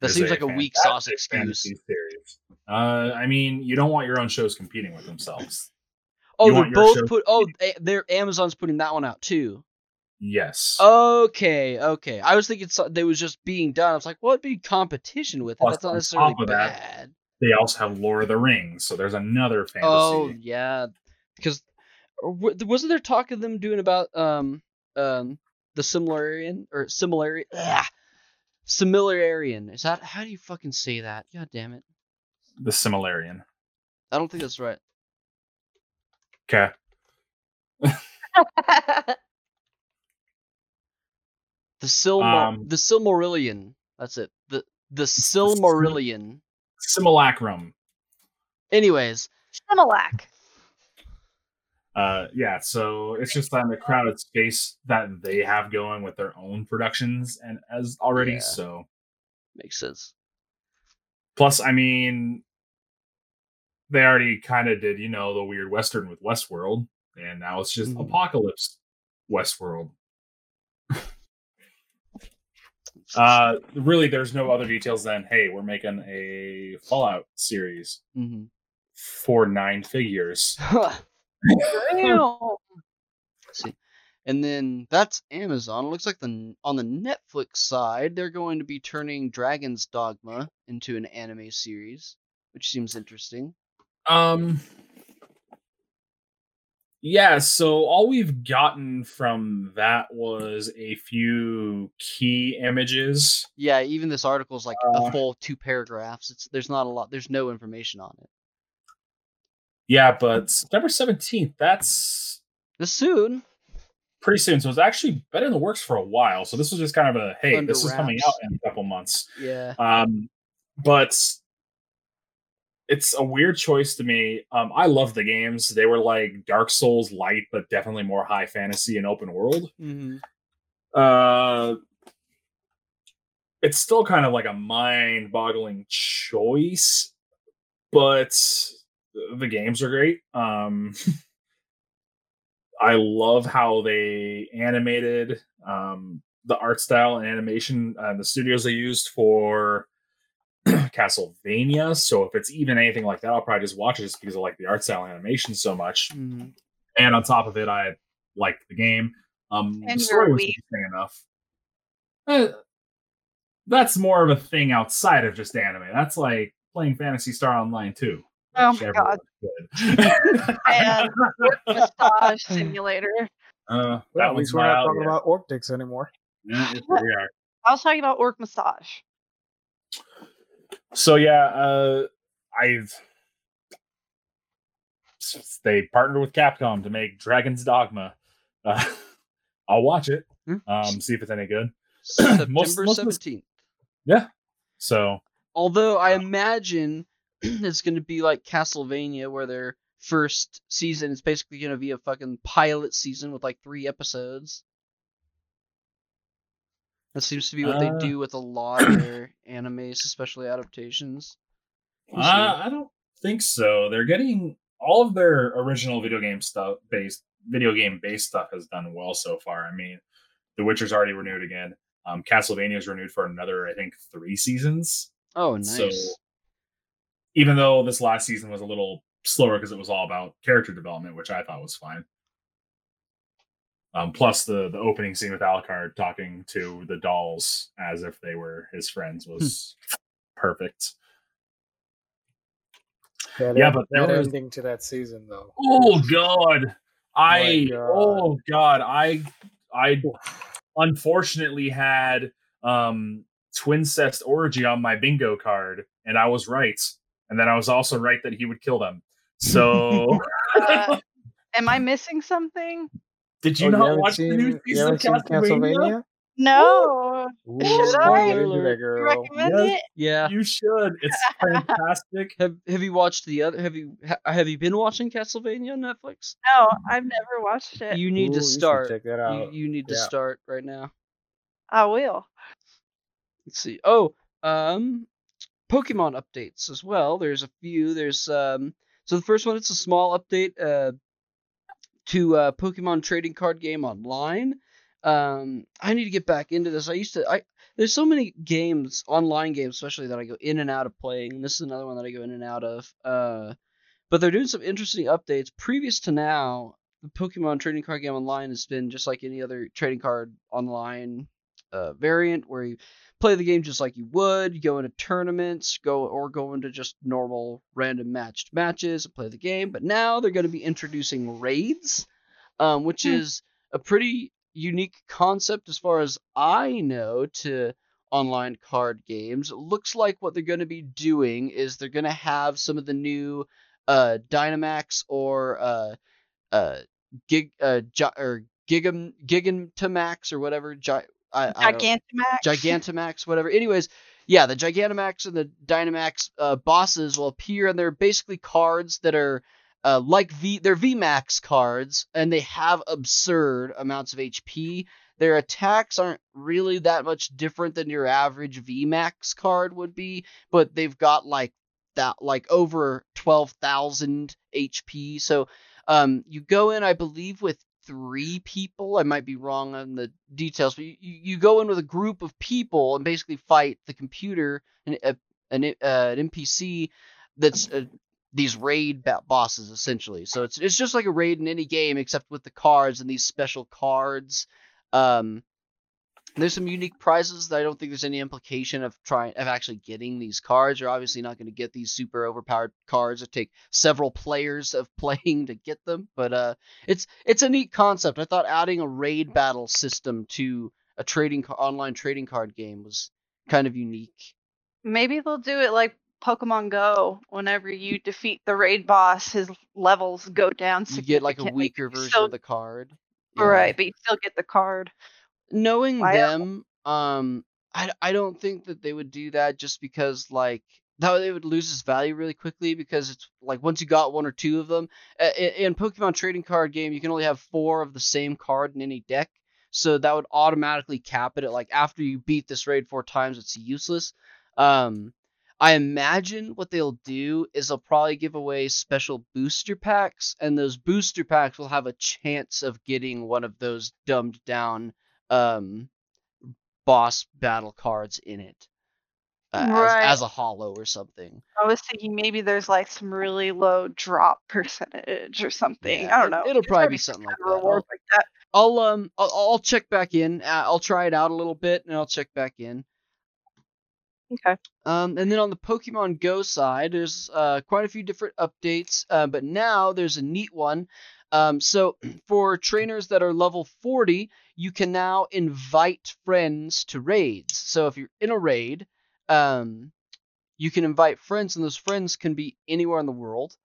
that seems like a weak sauce excuse. series. Uh, I mean, you don't want your own shows competing with themselves. Oh, they're both put. Oh, they're Amazon's putting that one out too. Yes. Okay, okay. I was thinking so, they was just being done. I was like, what would be competition with it? Plus, That's not on necessarily of that. They also have Lord of the Rings, so there's another fantasy. Oh yeah, because wasn't there talk of them doing about um um the similarian or similari ah, similarian? Is that how do you fucking say that? God damn it! The Similarian. I don't think that's right. Okay. [laughs] The Silmar Um, the Silmarillion. That's it. The the Silmarillion. Simulacrum. Anyways, Similac. Uh, yeah, so it's just on the crowded space that they have going with their own productions and as already. Yeah. So makes sense. plus, I mean, they already kind of did, you know, the weird western with Westworld, and now it's just Mhm. Apocalypse Westworld. Uh, really, there's no other details than hey, we're making a Fallout series hmm for nine figures. [laughs] Damn. see. And then that's Amazon. It looks like the on the Netflix side, they're going to be turning Dragon's Dogma into an anime series, which seems interesting. Um. Yeah, so all we've gotten from that was a few key images. Yeah, even this article is like Uh, a full two paragraphs. It's there's not a lot. There's no information on it. Yeah, but September 17th, that's This soon. pretty soon. So it's actually been in the works for a while. So this was just kind of a hey, Under this is coming out in a couple months. Yeah. Um, but it's a weird choice to me. Um, I love the games. They were like Dark Souls light, but definitely more high fantasy and open world. hmm Uh, it's still kind of like a mind-boggling choice, but the games are great. Um, I love how they animated um, the art style and animation, uh, the studios they used for [clears throat] Castlevania. So if it's even anything like that, I'll probably just watch it just because I like the art style and animation so much. Mhm. And on top of it, I liked the game. Um, And the story was weeb. interesting enough. Eh, that's more of a thing outside of just anime. That's like playing Phantasy Star Online 2. Oh which my everyone God. [laughs] should. Massage simulator. uh, Well, that at least we're not talking out about Orptics anymore. Yeah, we are. I was talking about orc massage. So yeah, uh, I've they partnered with Capcom to make Dragon's Dogma. Uh, [laughs] I'll watch it. Hmm. Um, see if it's any good. [clears throat] September most of the- seventeenth. So Although I imagine [clears throat] it's going to be like Castlevania, where their first season is basically going to be a fucking pilot season with like three episodes. That seems to be what Uh. they do with a lot of their [clears throat] animes, especially adaptations. Uh, I don't think so. They're getting all of their original video game stuff based video game based stuff has done well so far. I mean, The Witcher's already renewed again. Um, Castlevania is renewed for another, I think, three seasons. oh, nice. So even though this last season was a little slower because it was all about character development, which I thought was fine. Um, plus the the opening scene with Alucard talking to the dolls as if they were his friends was perfect. That Yeah, end- but there that was- ending to that season though. Oh god. I God. oh god. I I unfortunately had um Twincest Orgy on my bingo card, and I was right. And then I was also right that he would kill them. [laughs] So Uh, am I missing something? did you Oh, not haven't watch the new you season of haven't Castlevania? No. Ooh, [laughs] Should you I? better do that, You girl. recommend Yes. it? yeah. You should. It's [laughs] fantastic. Have Have you watched the other? Have you ha, Have you been watching Castlevania on Netflix? No, I've never watched it. You need Ooh, to you start. Check that You, out. you need to start right now. I will. Let's see. Oh, um, Pokemon updates as well. There's a few. There's um. So the first one, it's a small update uh to uh Pokemon trading card game online. Um, I need to get back into this. I used to. I there's so many games, online games especially, that I go in and out of playing. And this is another one that I go in and out of. Uh, but they're doing some interesting updates. Previous to now, the Pokemon trading card game online has been just like any other trading card online uh, variant, where you play the game just like you would. You go into tournaments, go or go into just normal random matched matches and play the game. But now they're going to be introducing raids, um, which Hmm. is a pretty unique concept as far as I know to online card games. It looks like what they're going to be doing is they're going to have some of the new uh, Dynamax or uh, uh, Gig uh, gi- or Gigam Gigantamax or whatever. Gi- I, I Gigantamax. Gigantamax, whatever. Anyways, yeah, the Gigantamax and the Dynamax uh, bosses will appear, and they're basically cards that are uh, like V. They're VMAX cards, and they have absurd amounts of HP. Their attacks aren't really that much different than your average VMAX card would be, but they've got like that, like over twelve thousand HP. So, um, you go in, I believe, with three people. I might be wrong on the details, but you, you go in with a group of people and basically fight the computer and an uh, an NPC that's uh, these raid bosses essentially. So it's it's just like a raid in any game except with the cards and these special cards. Um, there's some unique prizes that I don't think there's any implication of trying of actually getting these cards. You're obviously not going to get these super overpowered cards that take several players of [laughs] playing to get them, but uh it's it's a neat concept. I thought adding a raid battle system to a trading online trading card game was kind of unique. Maybe they'll do it like Pokemon Go. Whenever you defeat the raid boss, his levels go down. So you get like a weaker version still- of the card. Right, but you still get the card. Knowing Why- them, um, I, I don't think that they would do that just because like that they would lose its value really quickly because it's like once you got one or two of them uh, in, in Pokemon trading card game you can only have four of the same card in any deck, so that would automatically cap it at like after you beat this raid four times it's useless. Um, I imagine what they'll do is they'll probably give away special booster packs, and those booster packs will have a chance of getting one of those dumbed down um, boss battle cards in it. uh, Right. as, as a hollow or something. I was thinking maybe there's like some really low drop percentage or something. Yeah, I don't know. it'll There's probably be something like that. like that. I'll um I'll, I'll check back in. Uh, I'll try it out a little bit and I'll check back in. Okay. Um, and then on the Pokemon Go side, there's uh, quite a few different updates, uh, but now there's a neat one. Um, so [clears throat] for trainers that are level 40, you can now invite friends to raids. So if you're in a raid, um, you can invite friends, and those friends can be anywhere in the world.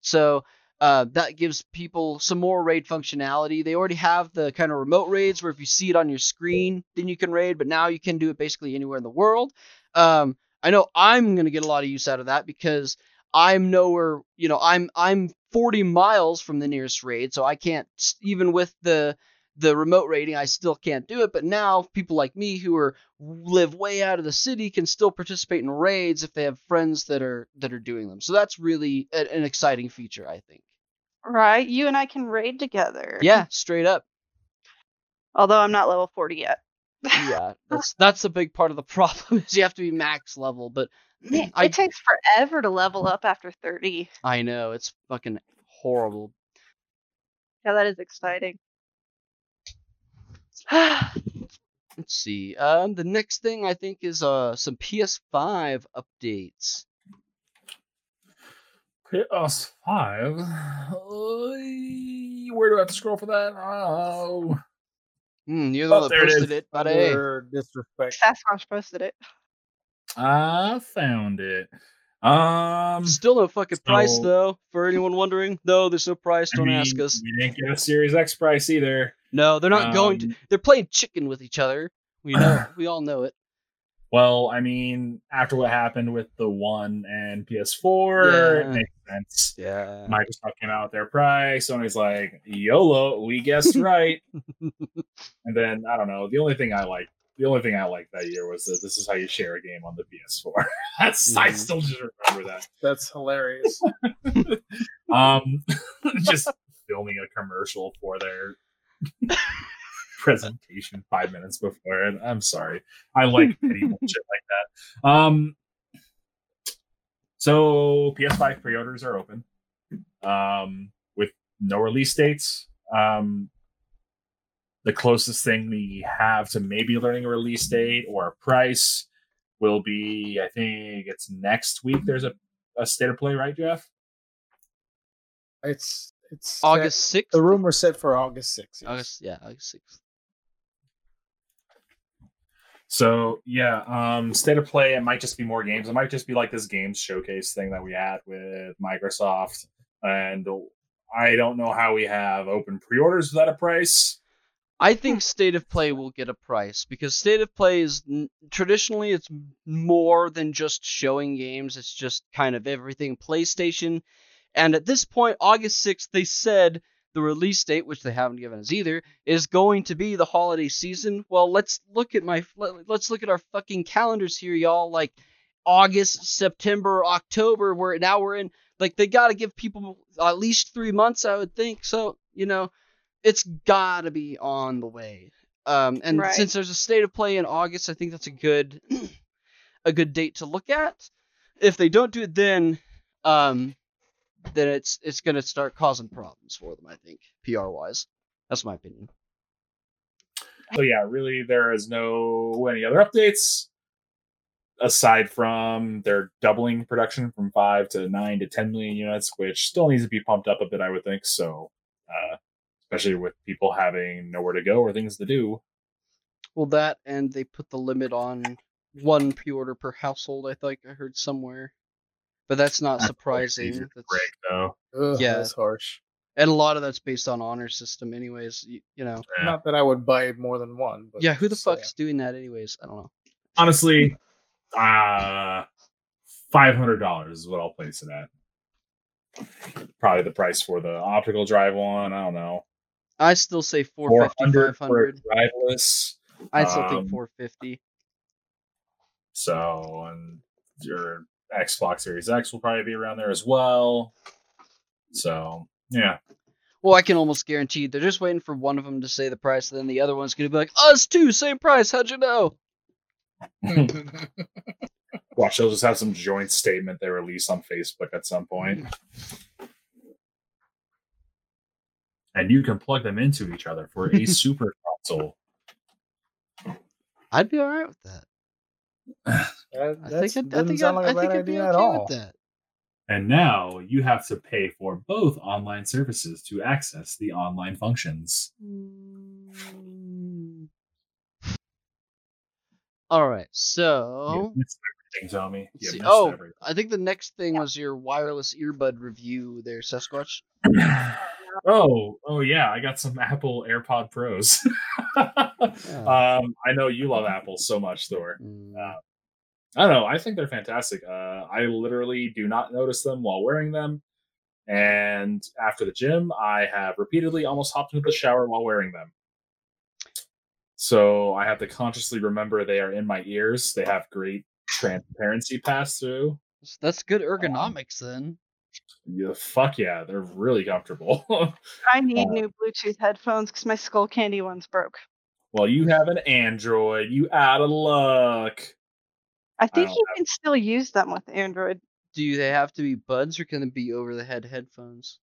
So uh, that gives people some more raid functionality. They already have the kind of remote raids where if you see it on your screen, then you can raid, but now you can do it basically anywhere in the world. Um, I know I'm gonna get a lot of use out of that because I'm nowhere, you know, I'm I'm 40 miles from the nearest raid, so I can't even with the the remote raiding, I still can't do it. But now people like me who are live way out of the city can still participate in raids if they have friends that are that are doing them. So that's really a, an exciting feature, I think. Right? You and I can raid together. Yeah, straight up. Although I'm not level 40 yet. [laughs] Yeah, that's that's a big part of the [laughs] problem is you have to be max level. But Man, I it takes forever to level up after 30. I know it's fucking horrible. Yeah, that is exciting. [sighs] Let's see. Um, the next thing I think is uh some PS5 updates. PS5. Uh, where do I have to scroll for that? Oh, Hmm, you're the Oh, one that there it posted is. it, buddy. Under disrespect. Sasquatch posted it. I found it. Um, Still no fucking price though. For anyone wondering, no, there's no price. Don't mean, ask us. We didn't get a Series X price either. No, they're not going to. Um, They're playing chicken with each other. We know. [clears throat] we all know it. Well, I mean, after what happened with the One and PS4, Yeah. it makes sense. Yeah. Microsoft came out with their price. Sony's like, YOLO, we guessed [laughs] right. [laughs] and then I don't know. The only thing I like, the only thing I liked that year was that this is how you share a game on the PS4. [laughs] That's I Mhm. still just remember that. That's hilarious. [laughs] Um, [laughs] just filming a commercial for their presentation five minutes before. And I'm sorry, I like petty bullshit like that. Um, so PS5 pre-orders are open, um, with no release dates. Um, the closest thing we have to maybe learning a release date or a price will be, I think it's next week. There's a, a state of play, right, Jeff? It's it's set- August sixth. the rumor set for August sixth. yes. August. Yeah, August sixth. So yeah, um, state of play. It might just be more games. It might just be like this games showcase thing that we had with Microsoft, and I don't know how we have open pre-orders without a price. I think hmm. State of Play will get a price because State of Play is traditionally it's more than just showing games. It's just kind of everything PlayStation. And at this point, August 6th, they said the release date, which they haven't given us either, is going to be the holiday season. Well, let's look at my let, let's look at our fucking calendars here, y'all. Like August, September, October. Where now we're in. Like they got to give people at least three months, I would think. So you know it's gotta be on the way. Um, and Right. since there's a state of play in August, I think that's a good [clears throat] a good date to look at. If they don't do it then, um, then it's it's gonna start causing problems for them. I think PR wise. That's my opinion. So yeah, really, there is no any other updates aside from they're doubling production from five to nine to ten million units, which still needs to be pumped up a bit, I would think. So, uh, especially with people having nowhere to go or things to do. Well, that and they put the limit on one pre-order per household. I think I heard somewhere, but that's not That's surprising. easy That's, break, though. Ugh, Yeah. that's harsh. and a lot of that's based on honor system, anyways. You, you know. Yeah. Not that I would buy more than one. But Yeah, who the just saying. fuck's doing that, anyways? I don't know. Honestly, uh, five hundred dollars is what I'll place it at. Probably the price for the optical drive one. I don't know. I still say 450, 400 for 500. driveless. I still um, think 450. So, and your Xbox Series X will probably be around there as well. So, yeah. Well, I can almost guarantee they're just waiting for one of them to say the price, and then the other one's gonna be like, "Us too, same price." How'd you know? [laughs] Watch, they'll just have some joint statement they release on Facebook at some point. And you can plug them into each other for a [laughs] super console. I'd be all right with that. [sighs] That, I think I'd, I think sound I'd, like a I think I'd be idea okay at all. with that. And now you have to pay for both online services to access the online functions. Mm. All right, so You missed everything, Tommy. let's see. Oh, everything. I think the next thing was your wireless earbud review there, Sasquatch. [laughs] oh, oh yeah, I got some Apple AirPod Pros. [laughs] Yeah. um, I know you love Apple so much, Thor. Mm. uh, I don't know. I think they're fantastic. Uh, I literally do not notice them while wearing them. And after the gym, I have repeatedly almost hopped into the shower while wearing them. So I have to consciously remember they are in my ears. They have great transparency pass through. That's- That's good ergonomics then. Yeah, fuck yeah, they're really comfortable. [laughs] I need Uh, new Bluetooth headphones because my Skullcandy ones broke. well, you have an Android. You out of luck. I think don't you have- can still use them with Android. Do they have to be buds or can they be over the head headphones?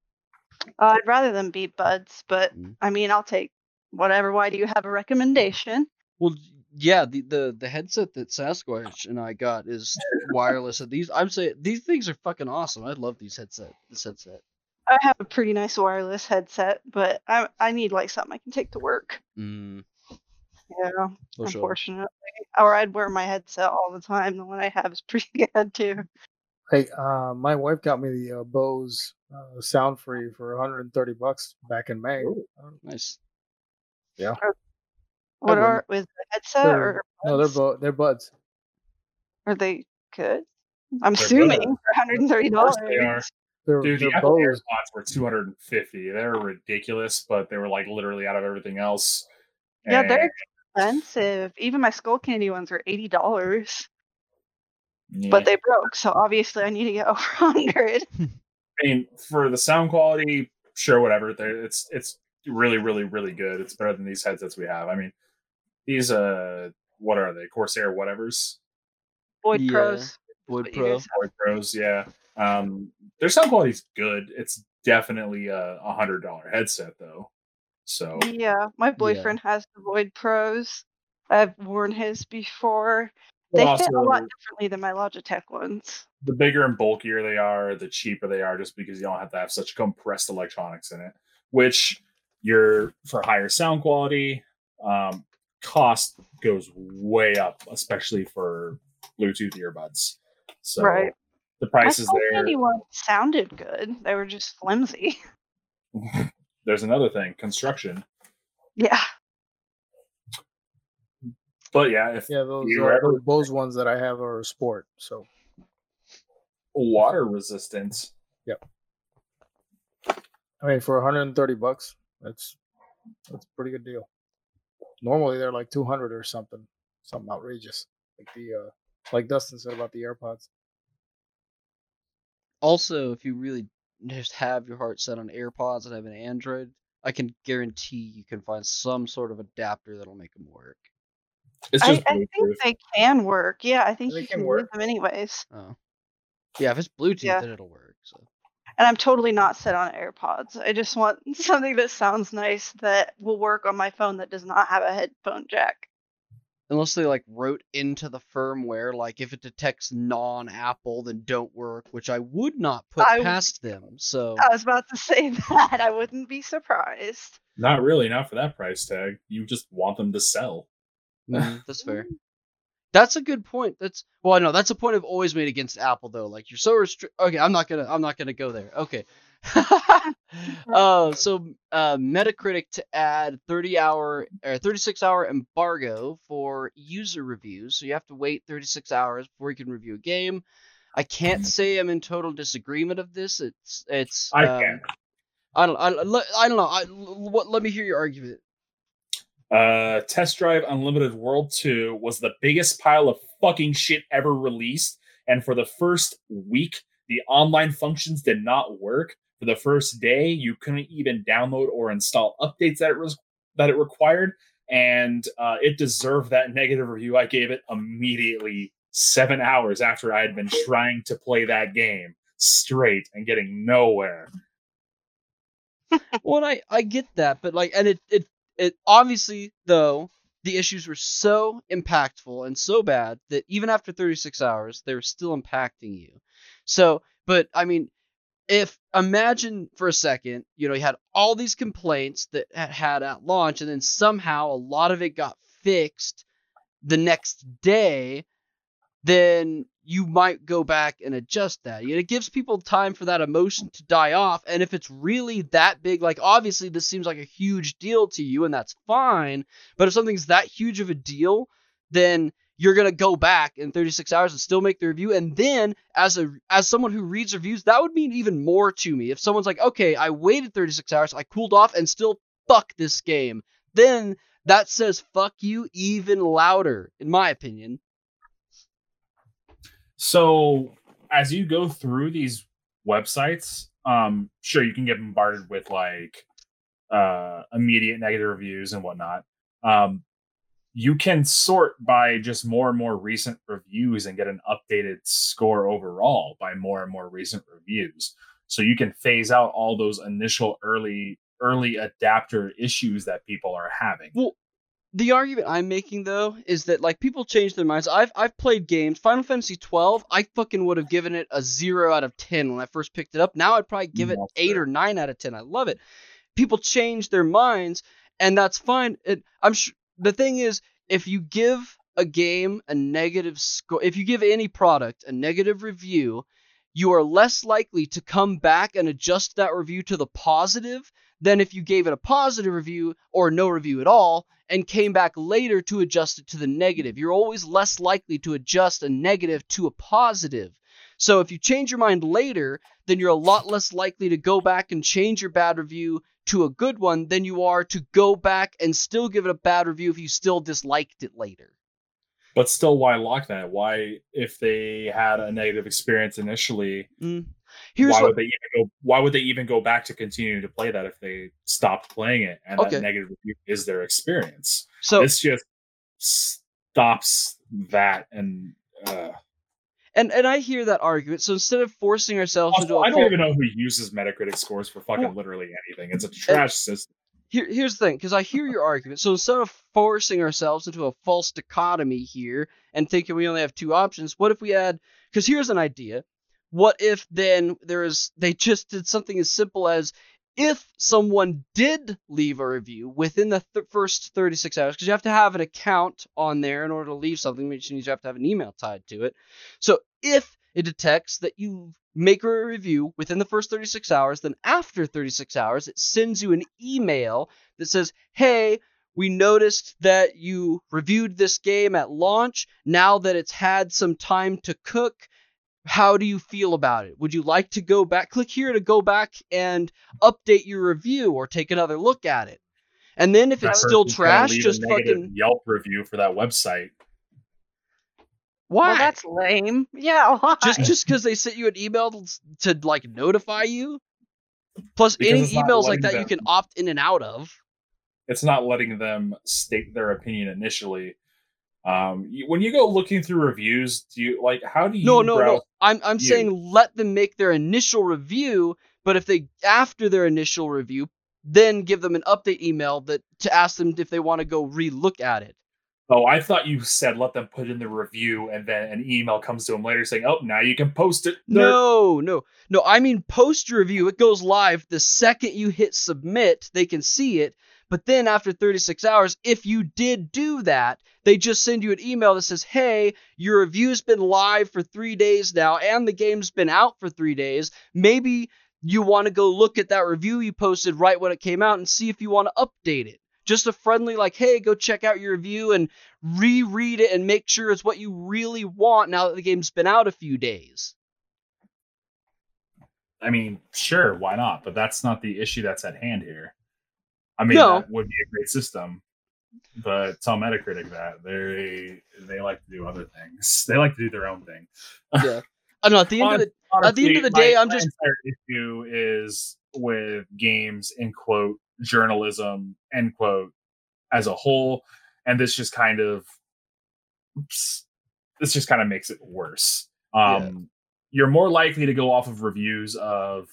Uh, I'd rather them be buds, but Mm. I mean, I'll take whatever. Why do you have a recommendation? Well, yeah, the, the the headset that Sasquatch and I got is wireless. And these, I'm saying these things are fucking awesome. I love these headset. This headset. I have a pretty nice wireless headset, but I I need like something I can take to work. Mm, Yeah, for sure. unfortunately. Or I'd wear my headset all the time. The one I have is [laughs] pretty good too. Hey, uh, my wife got me the uh, Bose uh, sound free for 130 bucks back in May. Ooh. Uh, Nice. What are with the headset They're- or No, they're buds? bo- they're buds. Are they good? I'm They're assuming good. for 130 dollars. they are. They're, Dude, they're the Apple Bose. AirPods were 250. They were ridiculous, but they were like literally out of everything else. Yeah, they're expensive. Even my Skullcandy ones are eighty dollars, yeah. but they broke. So obviously, I need to get [laughs] over hundred. [laughs] I mean, for the sound quality, sure, whatever. They're, it's it's really, really, really good. It's better than these headsets we have. I mean, these uh, what are they? Corsair whatevers, Void Yeah. Pros. Wood what Pro. Void Pros. Yeah, um, their sound quality's good. It's definitely a a hundred dollar headset though. So Yeah, my boyfriend has the Void Pros. I've worn his before. They also, fit a lot differently than my Logitech ones. the bigger and bulkier they are, the cheaper they are, just because you don't have to have such compressed electronics in it. Which you're for higher sound quality, um, cost goes way up, especially for Bluetooth earbuds. So Right. the My prices Skull there. Candy ones sounded good. They were just flimsy. [laughs] There's another thing, construction. Yeah. But yeah, if Yeah, those, You uh, ever- those Bose ones that I have are a sport. So water resistance, Yep. I mean, for 130 bucks, that's that's a pretty good deal. Normally they're like 200 or something, something outrageous. Like the uh, like Dustin said about the AirPods. Also, if you really just have your heart set on AirPods and have an Android, I can guarantee you can find some sort of adapter that'll make them work. it's I, just I think they can work. Yeah, I think They you can can, work. use them anyways. Oh, yeah. If it's Bluetooth, Yeah. then it'll work. So And I'm totally not set on AirPods. I just want [laughs] something that sounds nice that will work on my phone that does not have a headphone jack. unless they like wrote into the firmware, like if it detects non-Apple, then don't work, which I would not put I- past them. So I was about to [laughs] say that. I wouldn't be surprised. Not really, not for that price tag. You just want them to sell. mm, that's fair. That's a good point. That's well, no, that's a point I've always made against Apple though. Like you're so restrict. Okay, I'm not gonna. I'm not gonna go there. Okay. [laughs] [laughs] uh, so uh, Metacritic to add 30 hour or 36 hour embargo for user reviews. So you have to wait 36 hours before you can review a game. I can't say I'm in total disagreement of this. It's it's. I um, can. I don't. I, I don't know. I, what, let me hear your argument. Uh, Test Drive Unlimited World 2 was the biggest pile of fucking shit ever released. And for the first week, the online functions did not work. For the first day, you couldn't even download or install updates that it was that it required. And uh, it deserved that negative review I gave it immediately seven hours after I had been trying to play that game straight and getting nowhere. [laughs] well, I I get that, but like, and it it it obviously though the issues were so impactful and so bad that even after 36 hours they were still impacting you. So, but I mean, if imagine for a second, you know, you had all these complaints that had at launch, and then somehow a lot of it got fixed the next day, then you might go back and adjust that. It gives people time for that emotion to die off. And if it's really that big, like obviously this seems like a huge deal to you, and that's fine. But if something's that huge of a deal, then you're gonna go back in 36 hours and still make the review. And then as a as someone who reads reviews, that would mean even more to me. If someone's like, okay, I waited 36 hours, I cooled off, and still fuck this game, then that says fuck you even louder, in my opinion. So as you go through these websites, um, sure you can get bombarded with like uh, immediate negative reviews and whatnot. Um, you can sort by just more and more recent reviews and get an updated score overall by more and more recent reviews. So you can phase out all those initial early early adapter issues that people are having. Well, the argument I'm making though is that like people change their minds. I've I've played games. Final Fantasy 12, I fucking would have given it a zero out of ten when I first picked it up. Now I'd probably give it eight or nine out of ten. I love it. People change their minds, and that's fine. It, I'm sure the thing is, if you give a game a negative score, if you give any product a negative review, you are less likely to come back and adjust that review to the positive than if you gave it a positive review or no review at all and came back later to adjust it to the negative. You're always less likely to adjust a negative to a positive. So if you change your mind later, then you're a lot less likely to go back and change your bad review to a good one than you are to go back and still give it a bad review if you still disliked it later. But still, why lock that? Why, if they had a negative experience initially, mm. Here's why what, would they even go? Why would they even go back to continue to play that if they stopped playing it and okay. that negative review is their experience? So this just stops that and. Uh, and and I hear that argument. So instead of forcing ourselves also, into, I don't even know who uses Metacritic scores for fucking well, literally anything. It's a trash system. Here, here's the thing, because I hear your argument. So instead of forcing ourselves into a false dichotomy here and thinking we only have two options, what if we add? Because here's an idea what if then there is they just did something as simple as if someone did leave a review within the th- first 36 hours, because you have to have an account on there in order to leave something, which means you have to have an email tied to it. So if it detects that you make a review within the first 36 hours, then after 36 hours, it sends you an email that says, hey, we noticed that you reviewed this game at launch. Now that it's had some time to cook, how do you feel about it? Would you like to go back? Click here to go back and update your review or take another look at it. And then if that it's still trash, just fucking Yelp review for that website. Why? Well, that's lame. Yeah, [laughs] why? Just just because they sent you an email to like notify you. Plus, because any emails like that them, you can opt in and out of. It's not letting them state their opinion initially um, when you go looking through reviews, do you like how do you? No, no, no. I'm I'm you? saying let them make their initial review, but if they after their initial review, then give them an update email that to ask them if they want to go relook at it. Oh, I thought you said let them put in the review and then an email comes to them later saying, "Oh, now you can post it." There. No, no, no. I mean post review. It goes live the second you hit submit. They can see it, but then after 36 hours, if you did do that, they just send you an email that says, hey, your review's been live for three days now and the game's been out for three days. Maybe you want to go look at that review you posted right when it came out and see if you want to update it. Just a friendly, like, hey, go check out your review and reread it and make sure it's what you really want now that the game's been out a few days. I mean, sure, why not? But that's not the issue that's at hand here. I mean, no. that would be a great system, but tell Metacritic that they they like to do other things. [laughs] They like to do their own thing. yeah, I know. At the end of the at the end of the day, my, I'm just entire issue is with games in quote journalism end quote as a whole, and this just kind of this just kind of makes it worse. Um, You're more likely to go off of reviews of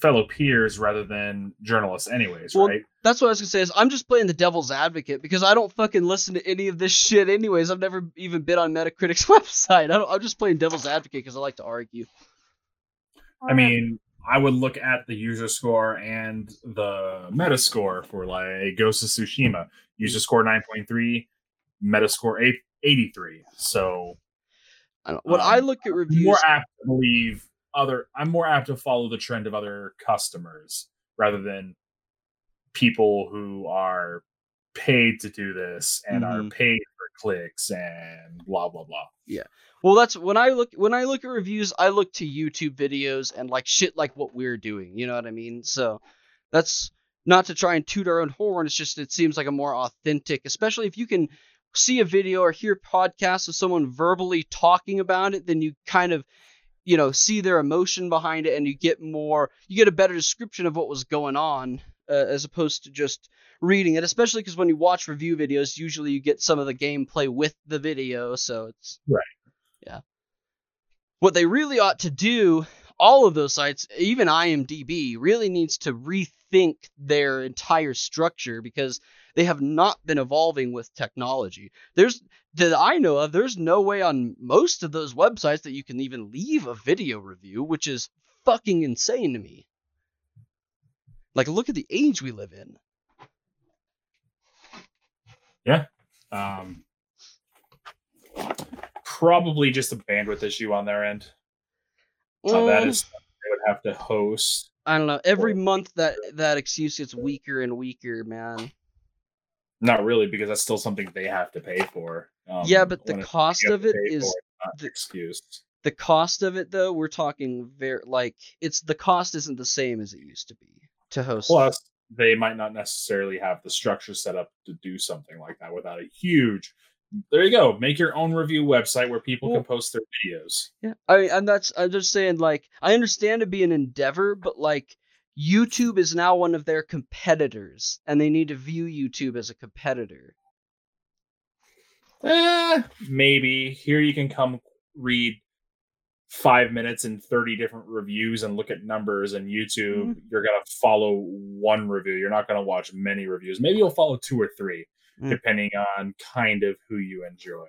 fellow peers rather than journalists, anyways, Well, right? That's what I was gonna say. Is I'm just playing the devil's advocate because I don't fucking listen to any of this shit. Anyways, I've never even been on Metacritic's [laughs] website. I don't, I'm just playing devil's advocate because I like to argue. I mean, I would look at the user score and the meta score for like Ghost of Tsushima. User score 9.3, meta score 8, 83. So I don't, when Um, I look at reviews, more apt to believe other I'm more apt to follow the trend of other customers rather than people who are paid to do this and are Mhm. paid for clicks and blah blah blah. Yeah. Well, that's when I look when I look at reviews, I look to YouTube videos and like shit like what we're doing. You know what I mean? So that's not to try and toot our own horn. It's just it seems like a more authentic, especially if you can see a video or hear podcasts of someone verbally talking about it, then you kind of you know see their emotion behind it and you get more you get a better description of what was going on uh, as opposed to just reading it especially because when you watch review videos usually you get some of the gameplay with the video so it's Right. yeah what they really ought to do all of those sites even imdb really needs to rethink their entire structure because they have not been evolving with technology there's that I know of, there's no way on most of those websites that you can even leave a video review, which is fucking insane to me. Like, look at the age we live in. Yeah. Um, probably just a bandwidth issue on their end. Uh, that Mm, is something they would have to host. I don't know. Every month that that excuse gets weaker and weaker, man. Not really, because that's still something they have to pay for. Um, yeah, but the cost of it is it's the- excuse. the cost of it though. We're talking very like it's the cost isn't the same as it used to be to host. Plus, they might not necessarily have the structure set up to do something like that without a huge. There you go. Make your own review website where people Well- can post their videos. Yeah, I mean, and that's I'm just saying like I understand it be an endeavor, but like YouTube is now one of their competitors, and they need to view YouTube as a competitor. Eh, maybe here you can come read five minutes and 30 different reviews and look at numbers and youtube you're gonna follow one review you're not gonna watch many reviews maybe you'll follow two or three Mm. depending on kind of who you enjoy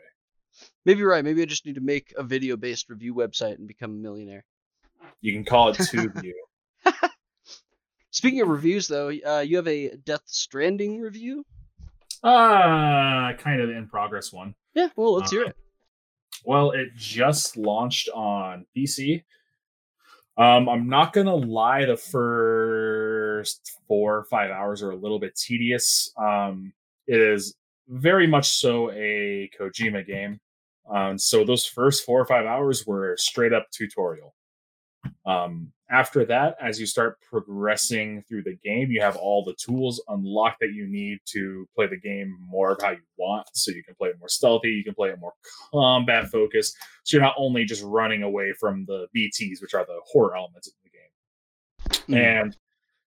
Maybe you're right. Maybe I just need to make a video-based review website and become a millionaire. you can call it [laughs] TubeView. [laughs] Speaking of reviews, though, uh, you have a Death Stranding review. uh kind of in progress one Yeah, well, let's hear Uh, it. Well, it just launched on PC. Um, I'm not gonna lie, the first four or five hours are a little bit tedious. Um, it is very much so a Kojima game. Um, so those first four or five hours were straight up tutorial. Um, after that, as you start progressing through the game, you have all the tools unlocked that you need to play the game more of how you want. So you can play it more stealthy, you can play it more combat focused. So you're not only just running away from the BTs, which are the horror elements of the game. Mm. And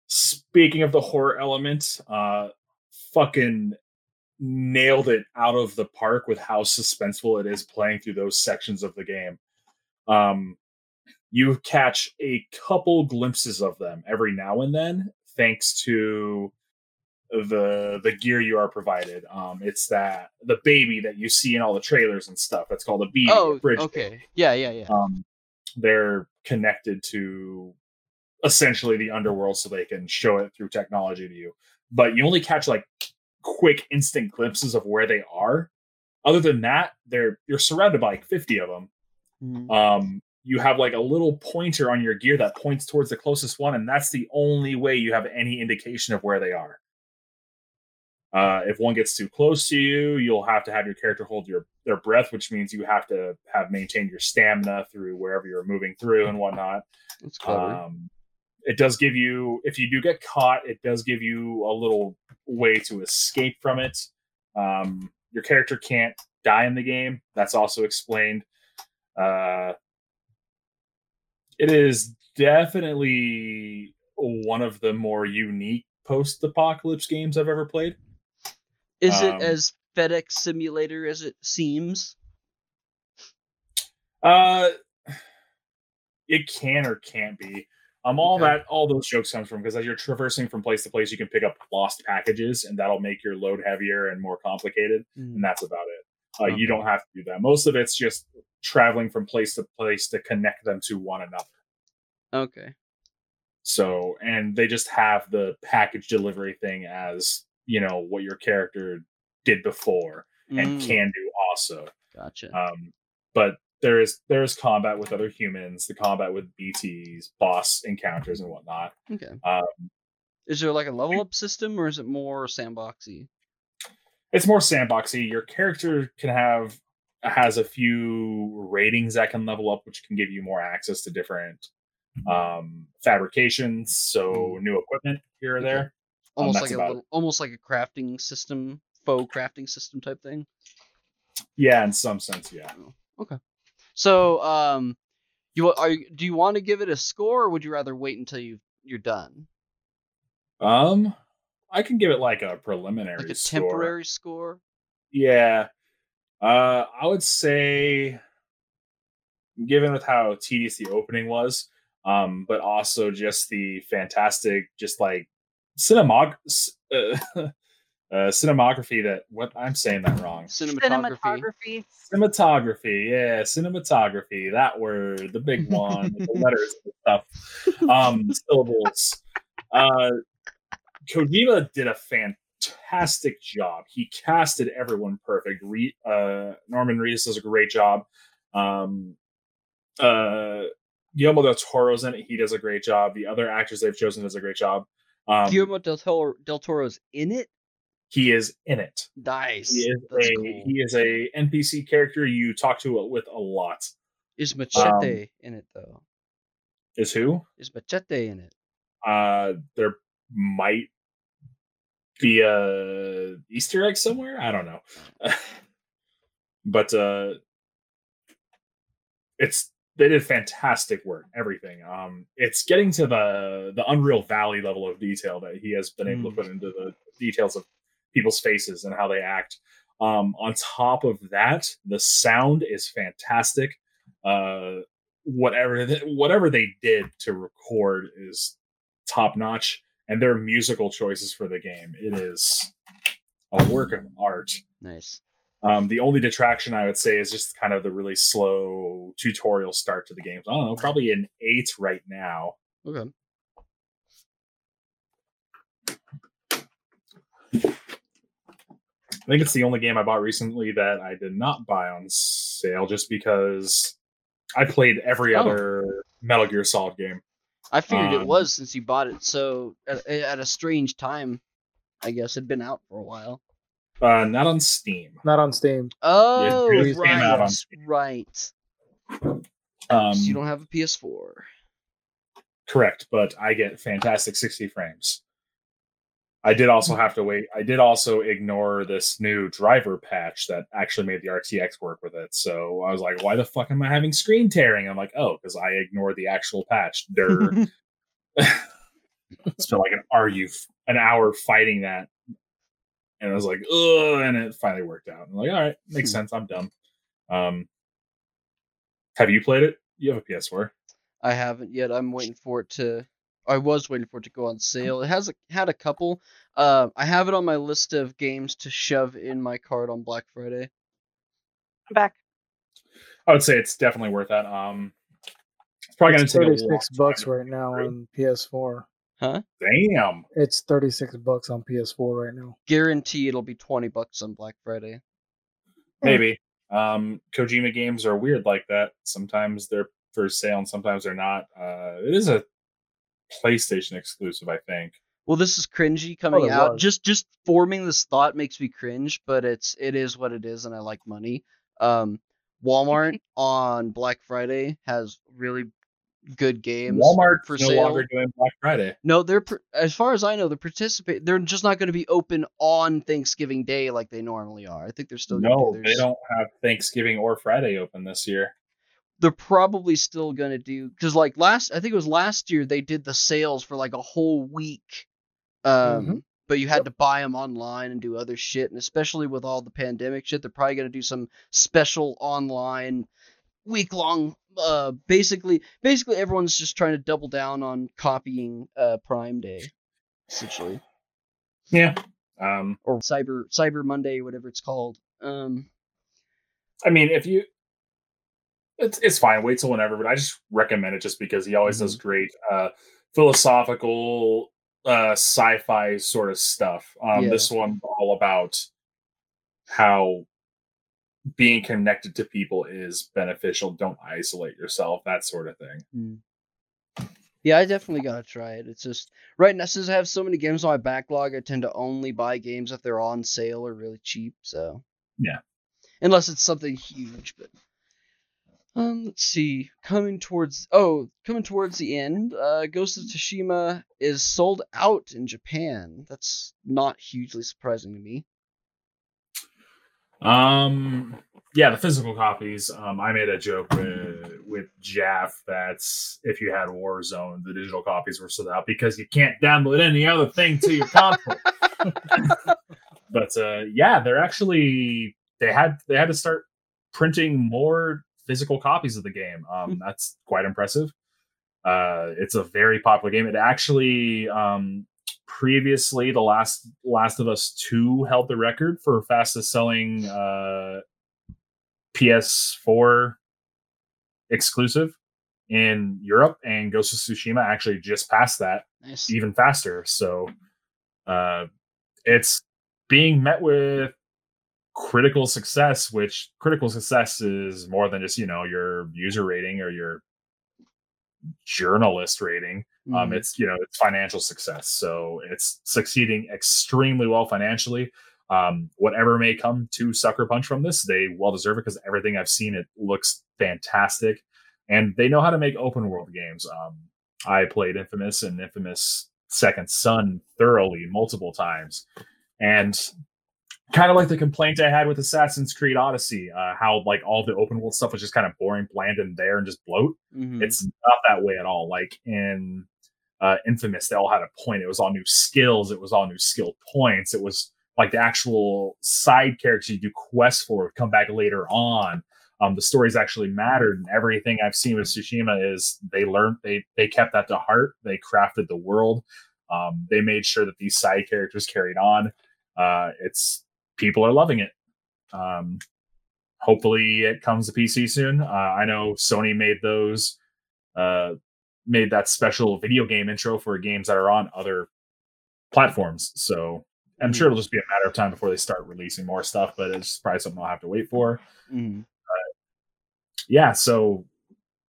speaking of the horror element, uh, fucking nailed it out of the park with how suspenseful it is playing through those sections of the game. Um, you catch a couple glimpses of them every now and then, thanks to the the gear you are provided. Um, it's that the baby that you see in all the trailers and stuff. That's called a a Oh, bridge okay. Yeah, yeah, yeah. um, they're connected to essentially the underworld so they can show it through technology to you but you only catch like quick instant glimpses of where they are other than that they're you're surrounded by like 50 of them Mhm. um you have like a little pointer on your gear that points towards the closest one and that's the only way you have any indication of where they are. Uh, if one gets too close to you you'll have to have your character hold your their breath which means you have to have maintained your stamina through wherever you're moving through and whatnot. That's clever. um, it does give you if you do get caught it does give you a little way to escape from it. Um, your character can't die in the game. That's also explained. Uh, it is definitely one of the more unique post-apocalypse games i've ever played Is um, it as FedEx Simulator as it seems? Uh, it can or can't be. Um, all Okay. that, all those jokes comes from because as you're traversing from place to place, you can pick up lost packages, and that'll make your load heavier and more complicated. Mm, and that's about it. Uh, Okay. You don't have to do that. Most of it's just traveling from place to place to connect them to one another. Okay. So, and they just have the package delivery thing as you know what your character did before and Mm, can do also. Gotcha. Um, but there is there is combat with other humans, the combat with BTs, boss encounters, and whatnot. okay. Um, Is there like a level up system or is it more sandboxy? it's more sandboxy. Your character can have has a few ratings that can level up, which can give you more access to different um, fabrications, so new equipment here or Okay. there. Almost that's like a about little, almost like a crafting system, faux crafting system type thing. Yeah, in some sense, yeah. Okay. So, um, you are you, do you want to give it a score, or would you rather wait until you you're done, Um, I can give it like a preliminary, like a score. temporary score? Yeah. Uh, I would say, given with how tedious the opening was, um, but also just the fantastic, just like cinemog- uh, [laughs] uh, cinematography that what I'm saying that wrong. Cinematography. Cinematography. Cinematography, yeah, cinematography. That word, the big one, the [laughs] letters and stuff. Um, syllables. Uh, Kojima did a fantastic job. He casted everyone perfect. Re- uh, Norman Reedus does a great job. Um, uh, Guillermo del Toro's in it. He does a great job. The other actors they've chosen does a great job. Um, Guillermo del, Toro, del Toro's in it. he is in it. Nice. He is That's a cool. he is a NPC character you talk to with a lot. Is um, Machete in it though? Is who? Is Machete in it? Uh, there might be a Easter egg somewhere. I don't know, [laughs] but uh, it's they did fantastic work. Everything. Um, it's getting to the the Unreal Valley level of detail that he has been able Mm. to put into the details of people's faces and how they act. Um, on top of that, the sound is fantastic. Uh, whatever th- whatever they did to record is top notch, and their musical choices for the game it is a work of art. Nice. Um, the only detraction I would say is just kind of the really slow tutorial start to the game. I don't know, probably an eight right now. Okay. I think it's the only game I bought recently that I did not buy on sale just because I played every Oh. other Metal Gear Solid game. I figured it Um, was since you bought it so at, at a strange time. I guess it'd been out for a while. Uh, not on Steam. Not on Steam. Oh, it right, came out on right. Um, so you don't have a PS4. Correct, but I get fantastic 60 frames. I did also have to wait. I did also ignore this new driver patch that actually made the RTX work with it. So I was like, why the fuck am I having screen tearing? I'm like, oh, because I ignored the actual patch. There, spent [laughs] [laughs] like an argue an hour fighting that, and I was like, oh, and it finally worked out. I'm like, all right, makes Hmm. sense. I'm done. Um, have you played it? You have a PS4. I haven't yet. I'm waiting for it to. I was waiting for it to go on sale. It has a, had a couple. Uh, I have it on my list of games to shove in my cart on Black Friday. I'm back. I would say it's definitely worth that. Um, it's probably going to take 36 long bucks time right now through. on PS4. Huh? Damn. It's 36 bucks on PS4 right now. Guarantee it'll be twenty bucks on Black Friday. Maybe. Um, Kojima games are weird like that. Sometimes they're for sale and sometimes they're not. Uh, it is a PlayStation exclusive, I think. Well, this is cringy coming it out. was. Just just forming this thought makes me cringe, but it's it is what it is, and I like money. Um, Walmart [laughs] on Black Friday has really good games. Walmart for no sale. longer doing Black Friday. No, they're as far as I know, they're participate. They're just not going to be open on Thanksgiving Day like they normally are. I think they're still gonna No, they don't have Thanksgiving or Friday open this year. They're probably still going to do because like last, I think it was last year they did the sales for like a whole week. Um, Mhm. but you had to buy them online and do other shit, and especially with all the pandemic shit, they're probably going to do some special online week long. Uh, basically, basically everyone's just trying to double down on copying uh Prime Day, essentially, Yeah. Um, or Cyber Cyber Monday, whatever it's called. Um, I mean, if you, it's it's fine. Wait till whenever, but I just recommend it just because he always does great uh, philosophical, uh, sci-fi sort of stuff. Um, Yeah. This one all about how being connected to people is beneficial. Don't isolate yourself. That sort of thing. hmm. Yeah, I definitely gotta try it. It's just right now since I have so many games on my backlog, I tend to only buy games if they're on sale or really cheap. So Yeah. unless it's something huge. But um, let's see. Coming towards oh, coming towards the end, uh, Ghost of Tsushima is sold out in Japan. That's not hugely surprising to me. Um, yeah, the physical copies. Um, I made a joke with with Jaff that if you had Warzone, the digital copies were sold out because you can't download any other thing to your console. [laughs] but uh, yeah, they're actually they had they had to start printing more physical copies of the game. [laughs] Um, that's quite impressive. Uh, it's a very popular game. It actually um, previously the last Last of Us Two held the record for fastest selling uh, PS4 exclusive in Europe, and Ghost of Tsushima actually just passed that Nice. even faster. So uh, it's being met with critical success, which critical success is more than just you know your user rating or your journalist rating. Um, Mhm. it's you know it's financial success, so it's succeeding extremely well financially. Um, whatever may come to Sucker Punch from this, they well deserve it because everything I've seen it looks fantastic, and they know how to make open world games. Um, I played Infamous and Infamous Second Son thoroughly multiple times, and kind of like the complaint I had with Assassin's Creed Odyssey, uh, how like all the open world stuff was just kind of boring, bland, and there, and just bloat. Mhm. It's not that way at all. Like in uh, Infamous, they all had a point. It was all new skills. It was all new skill points. It was like the actual side characters you do quests for come back later on. Um, the stories actually mattered, and everything I've seen with Tsushima is they learned they they kept that to heart. They crafted the world. Um, they made sure that these side characters carried on. Uh, it's people are loving it. Um, hopefully, it comes to PC soon. Uh, I know Sony made those uh, made that special video game intro for games that are on other platforms. So I'm sure it'll just be a matter of time before they start releasing more stuff, but it's probably something I'll have to wait for. Mhm. Yeah, so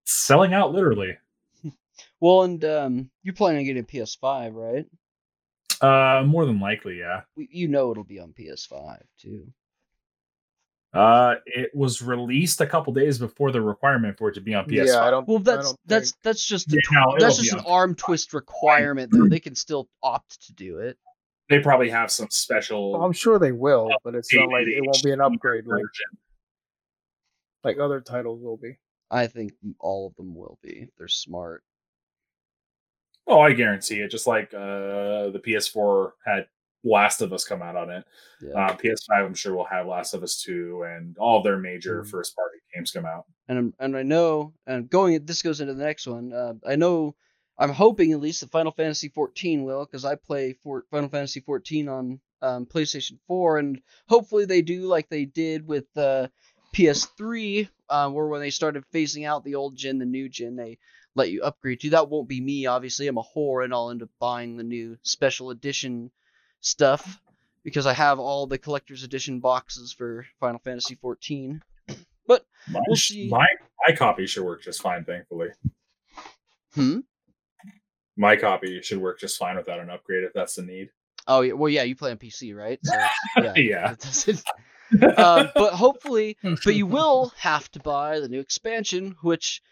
selling out literally. [laughs] Well, and um, you're planning on getting a PS5, right? Uh, more than likely, yeah. You know it'll be on PS5 too. Uh, it was released a couple days before the requirement for it to be on PS5. Yeah, I don't. Well, I that's don't that's think- that's just a Yeah, no, that's just an on- arm twist requirement though. They can still opt to do it. They probably have some special Well, I'm sure they will, but it's not like it won't be an upgrade like version. like other titles will be. I think all of them will be. They're smart. Oh, I guarantee it. Just like uh, the PS4 had Last of Us come out on it. Yeah. Uh, PS5, I'm sure will have Last of Us 2 and all their major Mhm. first party games come out. and I'm, and I know and going this goes into the next one. Uh, I know I'm hoping at least the Final Fantasy 14 will because I play for Final Fantasy 14 on um, PlayStation 4 and hopefully they do like they did with uh, PS3 uh, where when they started phasing out the old gen the new gen they let you upgrade to. That won't be me obviously. I'm a whore and I'll end up buying the new special edition stuff because I have all the collector's edition boxes for Final Fantasy 14. [clears throat] My, We'll see. my my copy should work just fine, thankfully. Hmm. My copy should work just fine without an upgrade if that's the need. Oh yeah, well yeah, you play on PC, right? So, [laughs] yeah. Yeah. um, [laughs] but hopefully, but you [laughs] will have to buy the new expansion, which,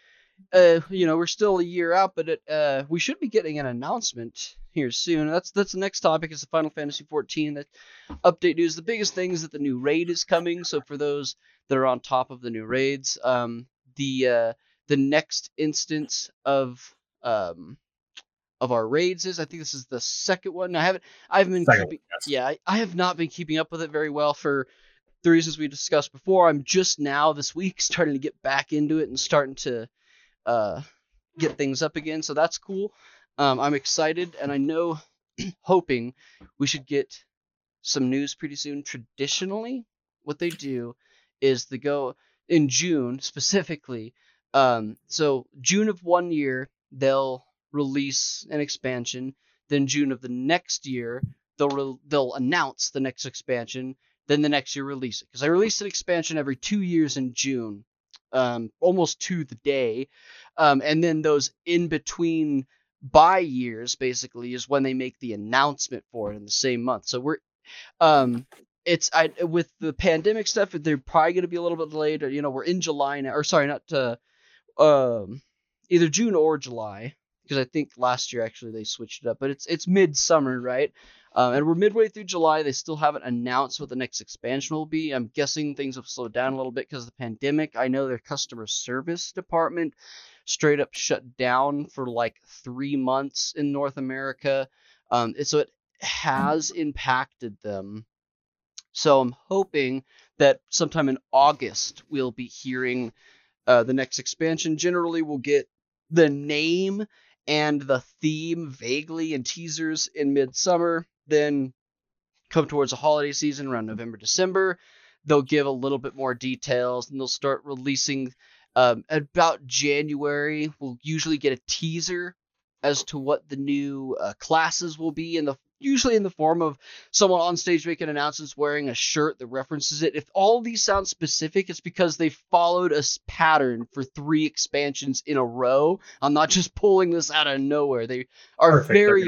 uh, you know, we're still a year out, but it, uh, we should be getting an announcement here soon. That's that's the next topic is the Final Fantasy 14 that update news. The biggest thing is that the new raid is coming. So for those that are on top of the new raids, um, the uh, the next instance of um of our raids is I think this is the second one. I haven't I haven't been keeping yes. yeah, I, I have not been keeping up with it very well for the reasons we discussed before. I'm just now this week starting to get back into it and starting to uh, get things up again. So that's cool. Um, I'm excited, and I know, [clears throat] hoping we should get some news pretty soon. Traditionally, what they do is they go in June specifically. Um, so June of one year they'll release an expansion. Then June of the next year they'll re- they'll announce the next expansion. Then the next year release it because I release an expansion every two years in June, um, almost to the day. Um, and then those in between buy years basically is when they make the announcement for it in the same month. So we're um it's I with the pandemic stuff they're probably going to be a little bit or you know we're in July now or sorry not to um either June or July because I think last year actually they switched it up but it's it's midsummer right um, and we're midway through July. They still haven't announced what the next expansion will be. I'm guessing things have slowed down a little bit because of the pandemic. I know their customer service department straight up shut down for like three months in North America. Um, so it has impacted them. So I'm hoping that sometime in August we'll be hearing uh, the next expansion. Generally, we'll get the name and the theme vaguely in teasers in midsummer. Then come towards the holiday season around November, December, they'll give a little bit more details and they'll start releasing um, about January. We'll usually get a teaser as to what the new uh, classes will be in the usually in the form of someone on stage making announcements wearing a shirt that references it. If all of these sound specific, it's because they followed a pattern for three expansions in a row. I'm not just pulling this out of nowhere. They are Perfect. very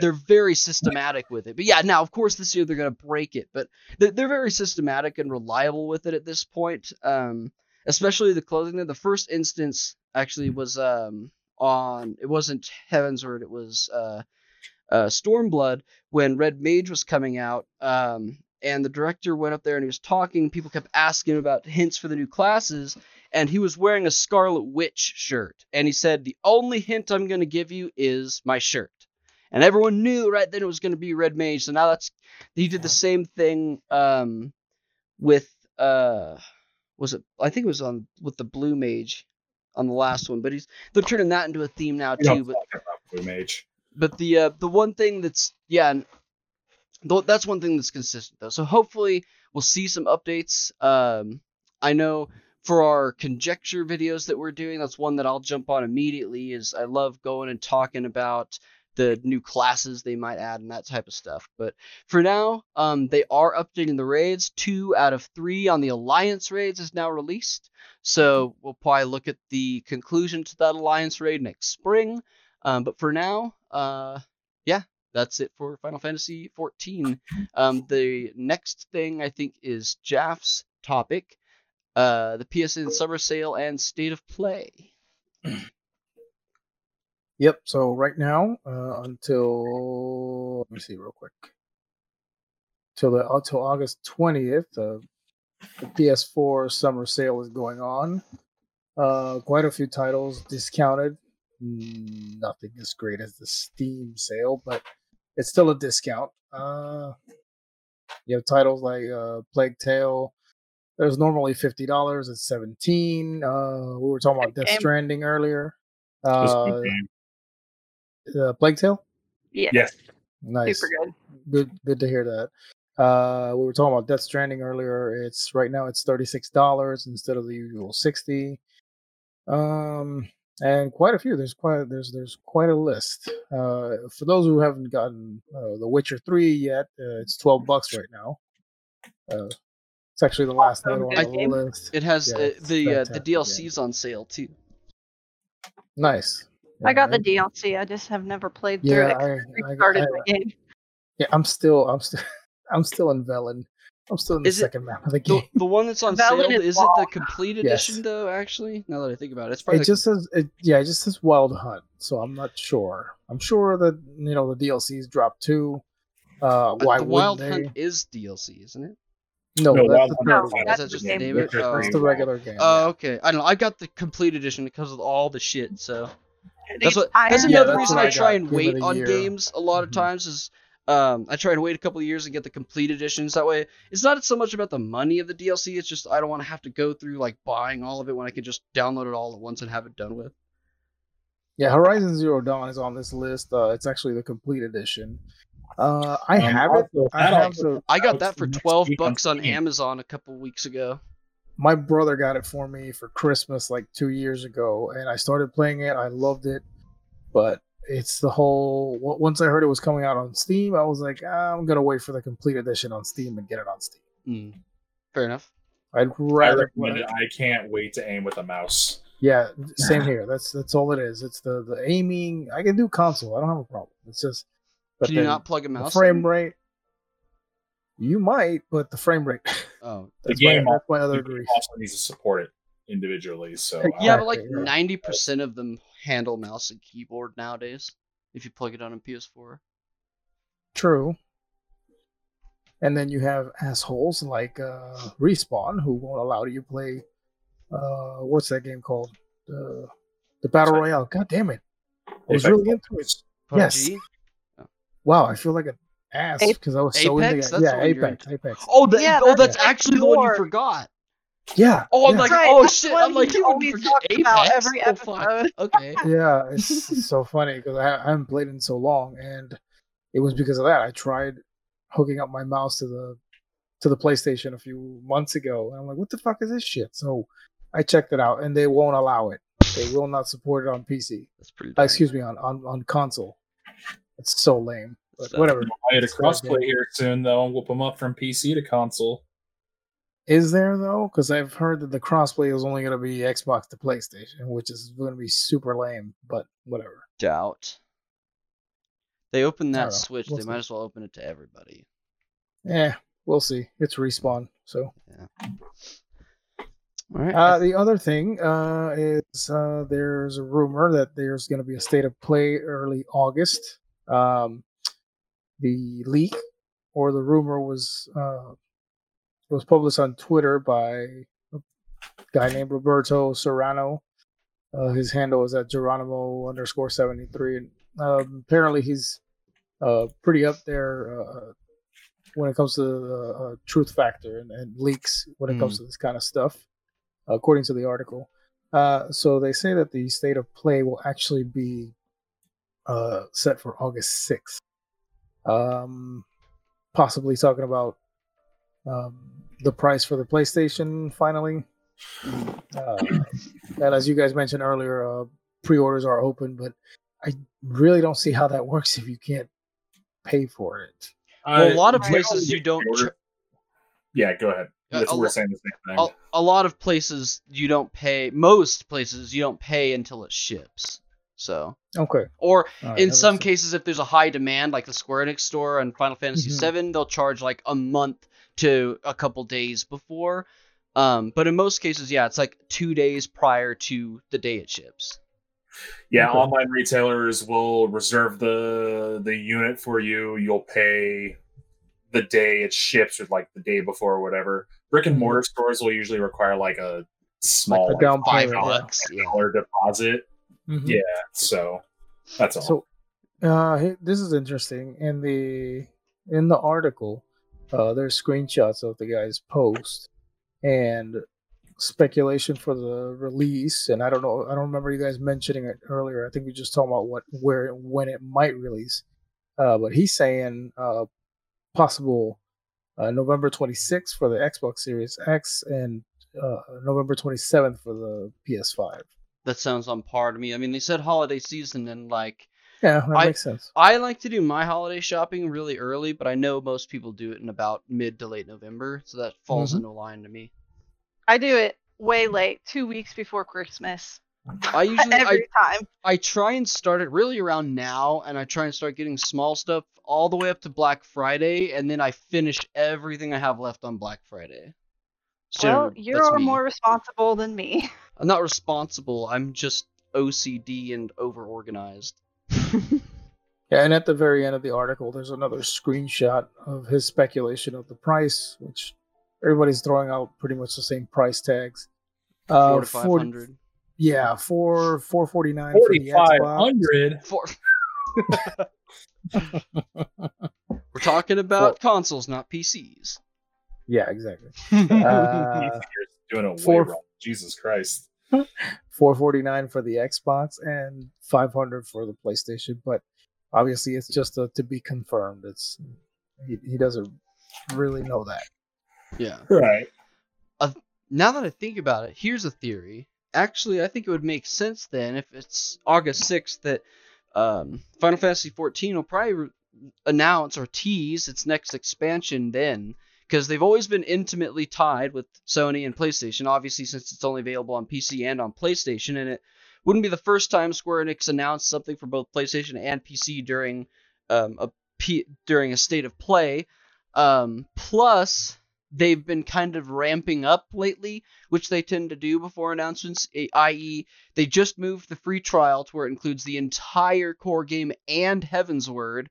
they're very systematic with it. But yeah, now of course this year they're going to break it, but they're, they're, very systematic and reliable with it at this point. Um, especially the clothing. The first instance actually was um, on it wasn't Heavensward, it was uh, uh, Stormblood when Red Mage was coming out. Um, and the director went up there and he was talking. People kept asking him about hints for the new classes, and he was wearing a Scarlet Witch shirt. And he said, "The only hint I'm going to give you is my shirt." And everyone knew right then it was going to be Red Mage. So now that's he did the same thing um, with uh, was it? I think it was on with the Blue Mage on the last one, but he's they're turning that into a theme now too. But Blue Mage but the uh, the one thing that's yeah, that's one thing that's consistent though. So hopefully we'll see some updates. Um, I know for our conjecture videos that we're doing, that's one that I'll jump on immediately. Is I love going and talking about the new classes they might add and that type of stuff. But for now, um, they are updating the raids. Two out of three on the Alliance raids is now released. So we'll probably look at the conclusion to that Alliance raid next spring. Um, but for now, uh, yeah, that's it for Final Fantasy 14. Um, the next thing I think is Jaff's topic, uh, the PSN Summer Sale and State of Play. [clears throat] Yep. So right now, uh, until let me see real quick, till the until August twentieth, uh, the PS4 summer sale is going on. Uh, quite a few titles discounted nothing as great as the Steam sale, but it's still a discount. Uh, you have titles like uh, Plague Tale. There's normally fifty dollars. It's seventeen. Uh, we were talking about Death Stranding earlier. Uh, uh, Plague Tale. Yeah. Yes. Nice. Super good. Good. Good to hear that. Uh, we were talking about Death Stranding earlier. It's right now it's thirty six dollars instead of the usual sixty. Um, and quite a few. There's quite there's there's quite a list. Uh, for those who haven't gotten uh, The Witcher Three yet, uh, it's twelve bucks right now. Uh, it's actually the last title on the list. It has Yeah, uh, the uh, the fantastic DLC's on sale too. Nice. I got the DLC. I just have never played through Yeah, it. 'cause I, I I, restarted I, my game. yeah, I'm still I'm still [laughs] I'm still in Velen. I'm still in the Is it- second map of the The, game. the one that's [laughs] on Velen sale is is it the long. complete Yes. edition though? Actually, now that I think about it, it's probably It just says it, yeah, it just says Wild Hunt, so I'm not sure. I'm sure that you know the DLCs dropped too. Uh, why the Wild they? Hunt is DLC, isn't it? No, No, that's Wild the Hunt No, one. Is that's just the name of it? Oh. It's the regular game. Oh, okay. I don't know. I got the complete edition because of all the shit. So I think that's what. That's Iron Yeah, another that's reason what I I try and Give wait on year. games a lot of Mhm. times is Um, I try and wait a couple of years and get the complete editions. That way, it's not so much about the money of the DLC. It's just I don't want to have to go through like buying all of it when I could just download it all at once and have it done with. Yeah, Horizon Zero Dawn is on this list. Uh, it's actually the complete edition. Uh, I Um, have it. I have also- the, I got that for twelve bucks on Amazon a couple weeks ago. My brother got it for me for Christmas like two years ago, and I started playing it. I loved it, but it's the whole. Once I heard it was coming out on Steam, I was like, ah, I'm gonna wait for the complete edition on Steam and get it on Steam. Mm. Fair enough. I'd rather. recommend play- it. I can't wait to aim with a mouse. Yeah, [laughs] same here. That's that's all it is. It's the the aiming. I can do console. I don't have a problem. It's just. But Can you then not plug a the mouse? frame in? rate? You might, but the frame rate. [laughs] Oh, The That's my, game that's my other game also needs to support it individually. So Heck uh, yeah, but like ninety percent of them handle mouse and keyboard nowadays. If you plug it on a PS4. True. And then you have assholes like uh, Respawn who won't allow you to play. Uh, what's that game called? Uh, the Battle Sorry. Royale. God damn it! I was really into it. Yes. Wow, I feel like an ass because I was so Apex? into That's it. Yeah, the Apex. Apex. Oh, the, Yeah, oh, that's that's like actually the one you forgot. Yeah. Oh, I'm yeah. like, Right, oh that's shit! I'm like, he you wouldn't always forget Apex. about every oh, fuck. episode. [laughs] Okay. yeah, it's [laughs] so funny because I, I haven't played in so long, and it was because of that. I tried hooking up my mouse to the to the PlayStation a few months ago, and I'm like, "What the fuck is this shit?" So I checked it out, and they won't allow it. They will not support it on PC. That's pretty. Uh, excuse me, on, on on console. It's so lame, but So- whatever. I had a crossplay here soon though, and whoop them up from PC to console. Is there though? Because I've heard that the crossplay is only going to be Xbox to PlayStation, which is going to be super lame. But whatever. doubt. They open that switch. We'll they see. might as well open it to everybody. Yeah, we'll see. It's respawn, so Yeah. All right. Uh, the other thing uh, is uh, there's a rumor that there's going to be a state of play early August. Um, the leak or the rumor was uh, was published on Twitter by a guy named Roberto Serrano. Uh, his handle is at Geronimo underscore seventy three, and um, apparently he's uh, pretty up there uh, when it comes to the uh, truth factor and, and leaks when it comes to this kind of stuff according to the article. Uh, so they say that the state of play will actually be uh, set for August 6th. Um, possibly talking about um, the price for the PlayStation finally. Uh, and as you guys mentioned earlier, uh, pre orders are open, but I really don't see how that works if you can't pay for it. well, a lot of places you don't. Ch- yeah, go ahead. Uh, That's a what we're saying the same thing. a, a lot of places you don't pay. Most places you don't pay until it ships. So, Okay. or All right, in some cases, if there's a high demand, like the Square Enix store and Final Fantasy Mhm. VII, they'll charge like a month to a couple days before. Um, but in most cases, yeah, it's like two days prior to the day it ships. Yeah, Okay. online retailers will reserve the the unit for you. You'll pay the day it ships, or like the day before, or whatever. Brick and mortar stores will usually require like a small a like, down Five payment, yeah. bucks. Yeah. dollar deposit. Mhm. Yeah, so that's all. So, uh, this is interesting. In the in the article, uh, there's screenshots of the guy's post and speculation for the release. And I don't know, I don't remember you guys mentioning it earlier. I think we just talking about what where when it might release. Uh, but he's saying uh, possible uh, November 26th for the Xbox Series X and uh, November 27th for the PS5. That sounds on par to me. I mean, they said holiday season, and like, Yeah, that I- makes sense. I like to do my holiday shopping really early, but I know most people do it in about mid to late November, so that falls Mhm. into line to me. I do it way late, two weeks before Christmas. I [laughs] usually I, Every time. I try and start it really around now, and I try and start getting small stuff all the way up to Black Friday, and then I finish everything I have left on Black Friday. So Well, you're more responsible than me. [laughs] I'm not responsible. I'm just OCD and overorganized. [laughs] Yeah, and at the very end of the article, there's another screenshot of his speculation of the price, which everybody's throwing out pretty much the same price tags. Uh, Four to five four- hundred. Yeah, four four forty nine for Forty the five Xbox. hundred. Four. [laughs] We're talking about consoles, not PCs. Yeah, exactly. [laughs] Uh, doing it way four- wrong. Jesus Christ. 449 for the Xbox and 500 for the PlayStation. But obviously, it's just a, to be confirmed. It's he, he doesn't really know that. yeah. Right. Now that I think about it, here's a theory. Actually, I think it would make sense then if it's August 6th that um, Final Fantasy 14 will probably re- announce or tease its next expansion then. Because they've always been intimately tied with Sony and PlayStation, obviously, since it's only available on PC and on PlayStation. And it wouldn't be the first time Square Enix announced something for both PlayStation and PC during um, a P- during a state of play. Um, plus, they've been kind of ramping up lately, which they tend to do before announcements, i.e., they just moved the free trial to where it includes the entire core game and Heavensward.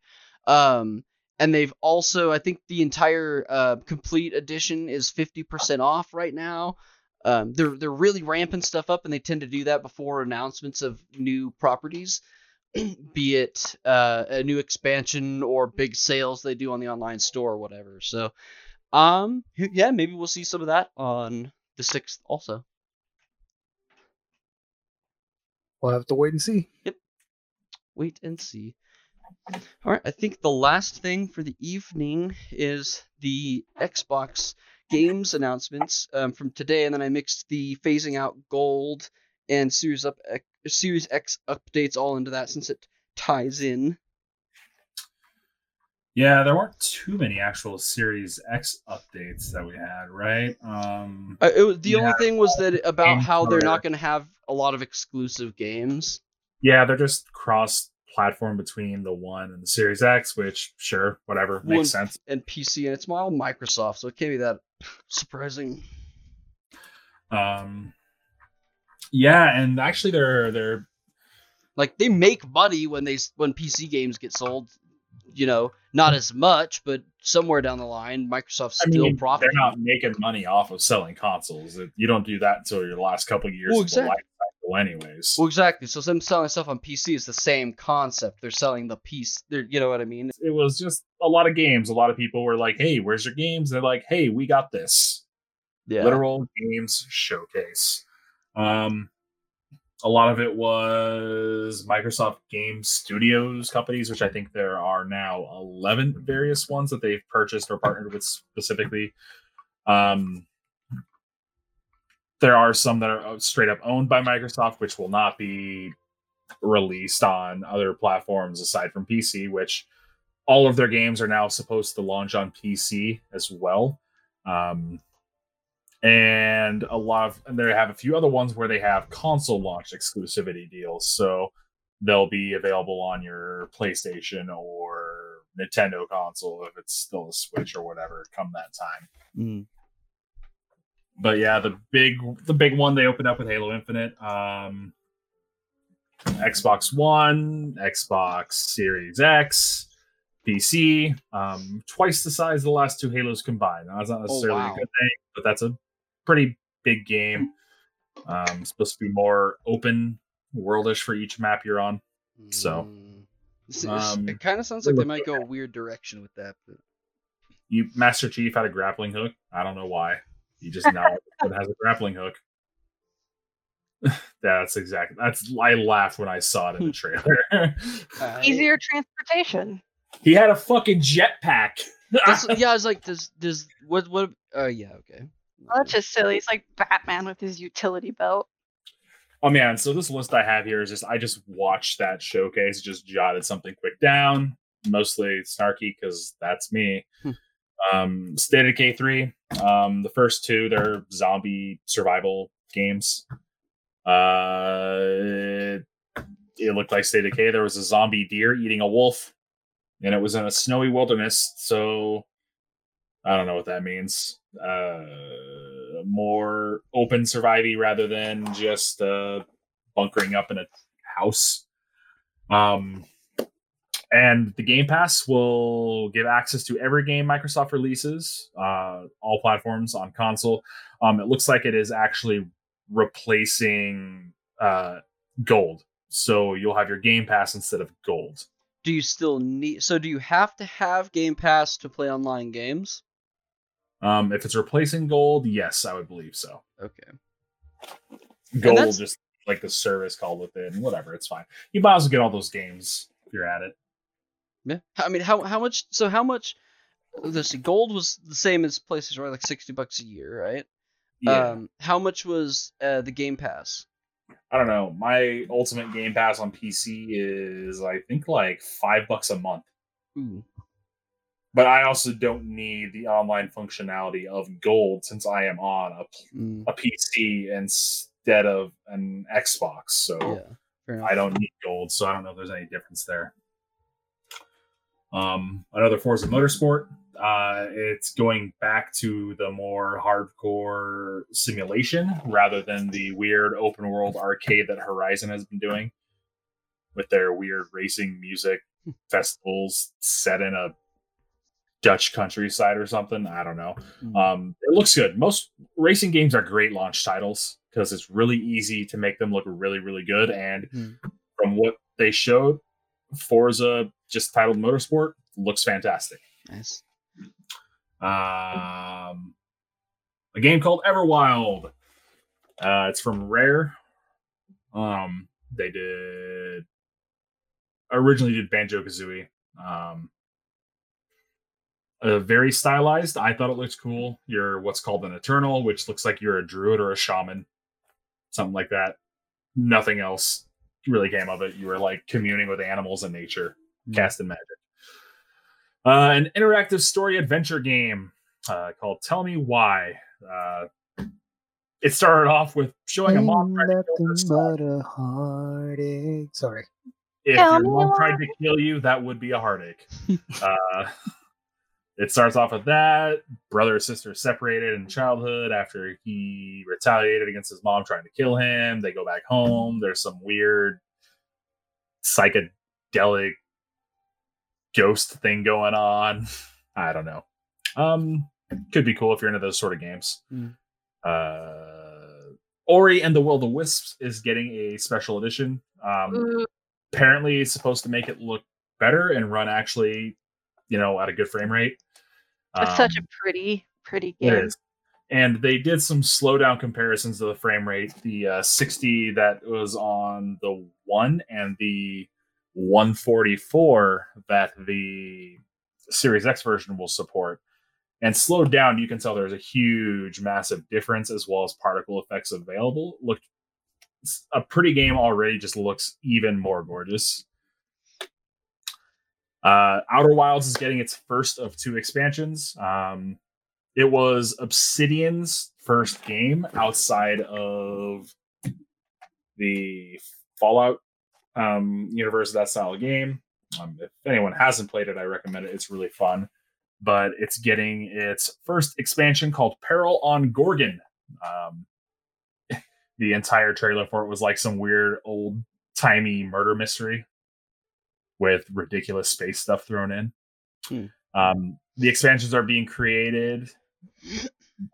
Um, and they've also, I think the entire uh, complete edition is 50% off right now. Um, they're they're really ramping stuff up, and they tend to do that before announcements of new properties, [clears throat] be it uh, a new expansion or big sales they do on the online store or whatever. So, um, yeah, maybe we'll see some of that on the sixth also. We'll have to wait and see. Yep, Wait and see. All right, I think the last thing for the evening is the Xbox games announcements um, from today, and then I mixed the phasing out gold and Series up Series X updates all into that since it ties in. Yeah, there weren't too many actual Series X updates that we had, right? Um, Uh, it was, the only thing was that about how they're not going to have a lot of exclusive games. yeah, they're just cross-platform between the One and the Series X, which sure, whatever, makes One- sense. and PC, and it's all Microsoft, so it can't be that [laughs] surprising. Um, yeah, and actually, they're they're Like they make money when they s- when PC games get sold. You know, not as much, but somewhere down the line, Microsoft's I still mean, profiting. they're not making money off of selling consoles. You don't do that until your last couple years Well, of the life exactly. Cycle, anyways. Well, exactly. So them selling stuff on PC is the same concept. They're selling the piece. They're, you know what I mean? it was just a lot of games. A lot of people were like, "Hey, where's your games?" They're like, "Hey, we got this." Yeah. Literal games showcase. Um, a lot of it was Microsoft Game Studios companies, which I think there are now eleven various ones that they've purchased or partnered with specifically. Um, there are some that are straight up owned by Microsoft, which will not be released on other platforms aside from PC, which all of their games are now supposed to launch on PC as well. Um, and a lot of and they have a few other ones where they have console launch exclusivity deals. So they'll be available on your PlayStation or Nintendo console if it's still a Switch or whatever come that time. Mm. But yeah, the big the big one they opened up with Halo Infinite. Um Xbox One, Xbox Series X, PC, um, twice the size of the last two Halos combined. Now, that's not necessarily wow. a good thing, but that's a pretty big game. Um, supposed to be more open worldish for each map you're on. So, Mm. Um, it kind of sounds like they might go a weird direction with that. But You Master Chief had a grappling hook. I don't know why. He just now has a grappling hook. [laughs] that's exactly. That's I laughed when I saw it in the hmm. trailer. I- [laughs] uh, Easier transportation. he had a fucking jetpack. That's, [laughs] yeah, I was like, does does what what? Oh yeah, okay. Well, that's just silly. It's like Batman with his utility belt. Oh man, so this list I have here is just I just watched that showcase, just jotted something quick down, mostly snarky because that's me. Hmm. Um, State of Decay three, um, the first two they're zombie survival games. Uh, it, it looked like State of Decay. There was a zombie deer eating a wolf, and it was in a snowy wilderness. So I don't know what that means. Uh, more open survivy rather than just uh, bunkering up in a house. Um, and the Game Pass will give access to every game Microsoft releases, uh, all platforms on console. Um, it looks like it is actually replacing uh, Gold, so you'll have your Game Pass instead of Gold. do you still need? So do you have to have Game Pass to play online games? Um, if it's replacing gold, yes, I would believe so. Okay. Gold just like the service called with it and whatever, it's fine. You might as well get all those games if you're at it. Yeah. I mean, how how much? So how much? Let's see. Gold was the same as places right? Like sixty bucks a year, right? Yeah. Um, how much was uh, the Game Pass? I don't know. My ultimate game pass on PC is I think like five bucks a month. Ooh. But I also don't need the online functionality of gold since I am on a, Mm, a PC instead of an Xbox. So yeah. I don't need gold, so I don't know if there's any difference there. Um, another Forza Motorsport. Uh, it's going back to the more hardcore simulation rather than the weird open world arcade that Horizon has been doing with their weird racing music festivals set in a Dutch countryside or something. I don't know. Mm. Um, it looks good. Most racing games are great launch titles because it's really easy to make them look really, really good. And Mhm. from what they showed, Forza, just titled Motorsport, looks fantastic. Nice. Um, a game called Everwild. Uh, it's from Rare. Um, they did originally did Banjo Kazooie. Um, uh, very stylized. I thought it looked cool. You're what's called an Eternal, which looks like you're a druid or a shaman, something like that. Nothing else really came of it. You were like communing with animals and nature, Mm. casting magic. Uh, an interactive story adventure game uh, called Tell Me Why. Uh, it started off with showing a mom trying to kill her son. but a heartache. Sorry. If Tell your mom why. tried to kill you, that would be a heartache. [laughs] it starts off with that brother and sister separated in childhood after he retaliated against his mom trying to kill him. They go back home. There's some weird psychedelic ghost thing going on. [laughs] I don't know. Um, could be cool if you're into those sort of games. Mm. Uh, Ori and the Will of the Wisps is getting a special edition. Um, Ooh, apparently it's supposed to make it look better and run actually, you know, at a good frame rate. It's such a Um, pretty, pretty game. And they did some slowdown comparisons of the frame rate. The uh, 60 that was on the one and the 144 that the Series X version will support. And slowed down, you can tell there's a huge, massive difference as well as particle effects available. Look, a pretty game already just looks even more gorgeous. Uh, Outer Worlds is getting its first of two expansions. Um, it was Obsidian's first game outside of the Fallout um, universe, that style of game. Um, if anyone hasn't played it, I recommend it. It's really fun. But it's getting its first expansion called Peril on Gorgon. Um, [laughs] the entire trailer for it was like some weird old timey murder mystery with ridiculous space stuff thrown in. Hmm. Um, the expansions are being created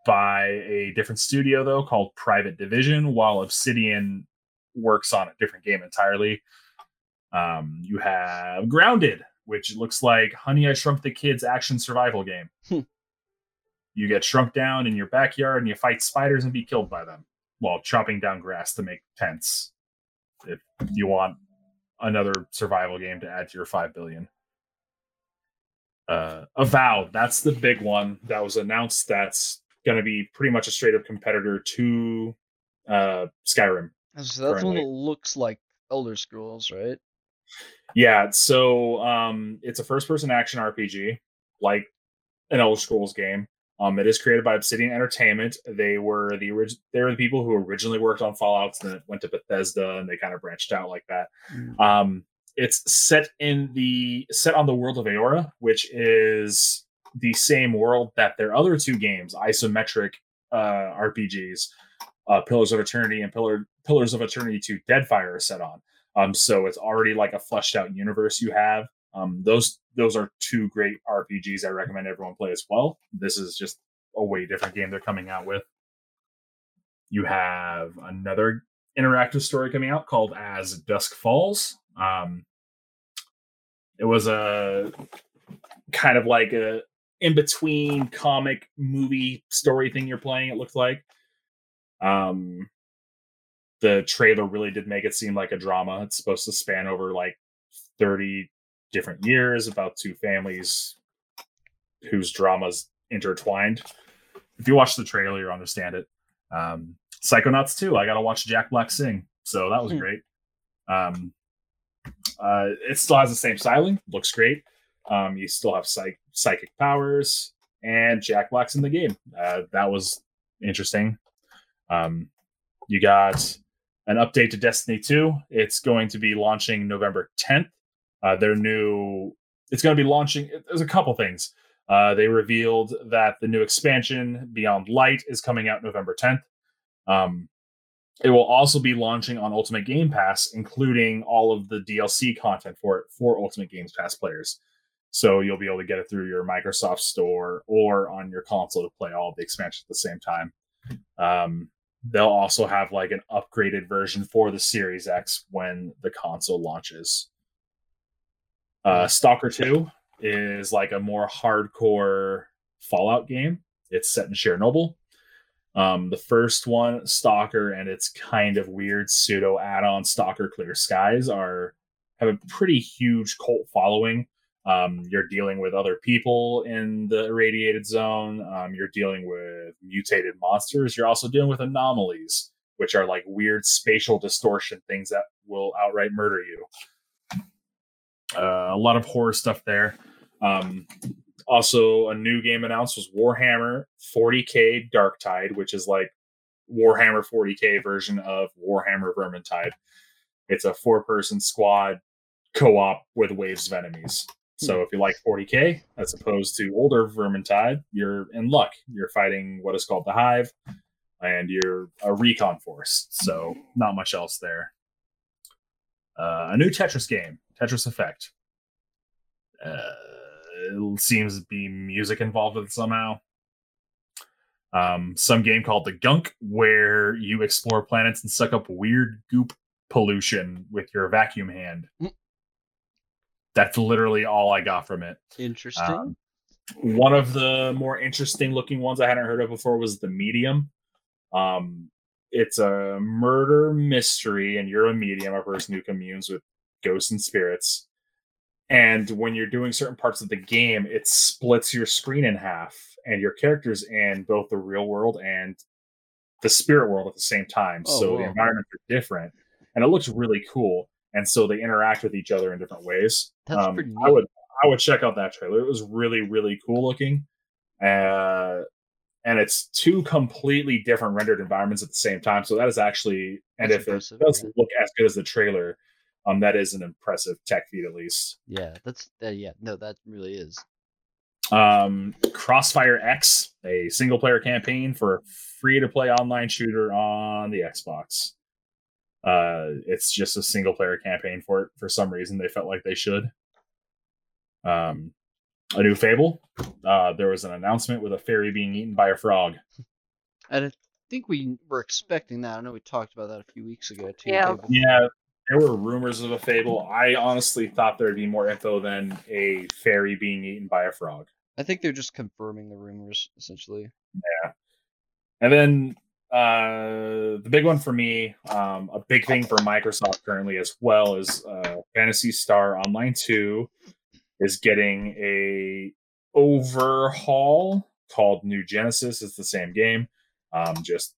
by a different studio though called Private Division, while Obsidian works on a different game entirely. Um, you have Grounded, which looks like Honey I Shrunk the Kids action survival game. Hmm. You get shrunk down in your backyard and you fight spiders and be killed by them while chopping down grass to make tents. If you want another survival game to add to your five billion. Uh, Avowed, that's the big one that was announced. That's going to be pretty much a straight up competitor to uh, Skyrim. So that's one Currently. that looks like Elder Scrolls, right? Yeah, so um, it's a first person action RPG, like an Elder Scrolls game. Um, it is created by Obsidian Entertainment. They were the orig- they were the people who originally worked on Fallout, and then it went to Bethesda, and they kind of branched out like that. Mm. Um, it's set in the set on the world of Eora, which is the same world that their other two games, isometric uh, RPGs, uh, Pillars of Eternity and Pillar Pillars of Eternity 2 Deadfire are set on. Um, so it's already like a fleshed out universe you have. Um, those those are two great RPGs I recommend everyone play as well. This is just a way different game they're coming out with. You have another interactive story coming out called As Dusk Falls. Um, it was a kind of like a in between comic movie story thing you're playing. It looked like. Um, the trailer really did make it seem like a drama. It's supposed to span over like 30 different years about two families whose dramas intertwined. If you watch the trailer, you'll understand it. Um, Psychonauts 2, I got to watch Jack Black sing. So that was Hmm. great. Um, uh, it still has the same styling, looks great. Um, you still have psych- psychic powers, and Jack Black's in the game. Uh, that was interesting. Um, you got an update to Destiny 2. It's going to be launching November 10th. Uh, their new, it's going to be launching. There's a couple things. Uh, they revealed that the new expansion, Beyond Light, is coming out November 10th. Um, it will also be launching on Ultimate Game Pass, including all of the DLC content for it for Ultimate Games Pass players. So you'll be able to get it through your Microsoft Store or on your console to play all the expansions at the same time. Um, they'll also have like an upgraded version for the Series X when the console launches. Uh, Stalker 2 is like a more hardcore Fallout game. It's set in Chernobyl. Um, the first one, Stalker, and its kind of weird pseudo add-on Stalker Clear Skies are have a pretty huge cult following. Um, you're dealing with other people in the irradiated zone. Um, you're dealing with mutated monsters. You're also dealing with anomalies, which are like weird spatial distortion things that will outright murder you. Uh, a lot of horror stuff there. Um, also, a new game announced was Warhammer 40k Darktide, which is like Warhammer 40k version of Warhammer Vermintide. It's a four-person squad co-op with waves of enemies. So if you like 40k as opposed to older Vermintide, you're in luck. You're fighting what is called the Hive, and you're a recon force. So not much else there. Uh, a new Tetris game, Tetris Effect. Uh, it seems to be music involved with it somehow. Um, some game called the Gunk, where you explore planets and suck up weird goop pollution with your vacuum hand. Mm. That's literally all I got from it. Interesting. Um, one of the more interesting looking ones I hadn't heard of before was the Medium. Um, it's a murder mystery, and you're a medium, a person who communes with ghosts and spirits. And when you're doing certain parts of the game, it splits your screen in half, and your characters in both the real world and the spirit world at the same time. Oh, so the wow. environments are different, and it looks really cool. And so they interact with each other in different ways. That's Um, pretty I would I would check out that trailer. It was really really cool looking, uh, and it's two completely different rendered environments at the same time. So that is actually, and That's if it doesn't yeah. look as good as the trailer, um, that is an impressive tech feat at least. Yeah, that's uh, yeah. No, that really is. Um, Crossfire X, a single player campaign for a free to play online shooter on the Xbox. Uh, it's just a single player campaign for it. For some reason, they felt like they should. Um, a new Fable. Uh, there was an announcement with a fairy being eaten by a frog. And I think we were expecting that. I know we talked about that a few weeks ago too. Yeah. David. Yeah, there were rumors of a Fable. I honestly thought there'd be more info than a fairy being eaten by a frog. I think they're just confirming the rumors essentially. Yeah. And then uh, the big one for me, um, a big thing for Microsoft currently as well is uh, Phantasy Star Online 2 is getting a overhaul called New Genesis. It's the same game, um, just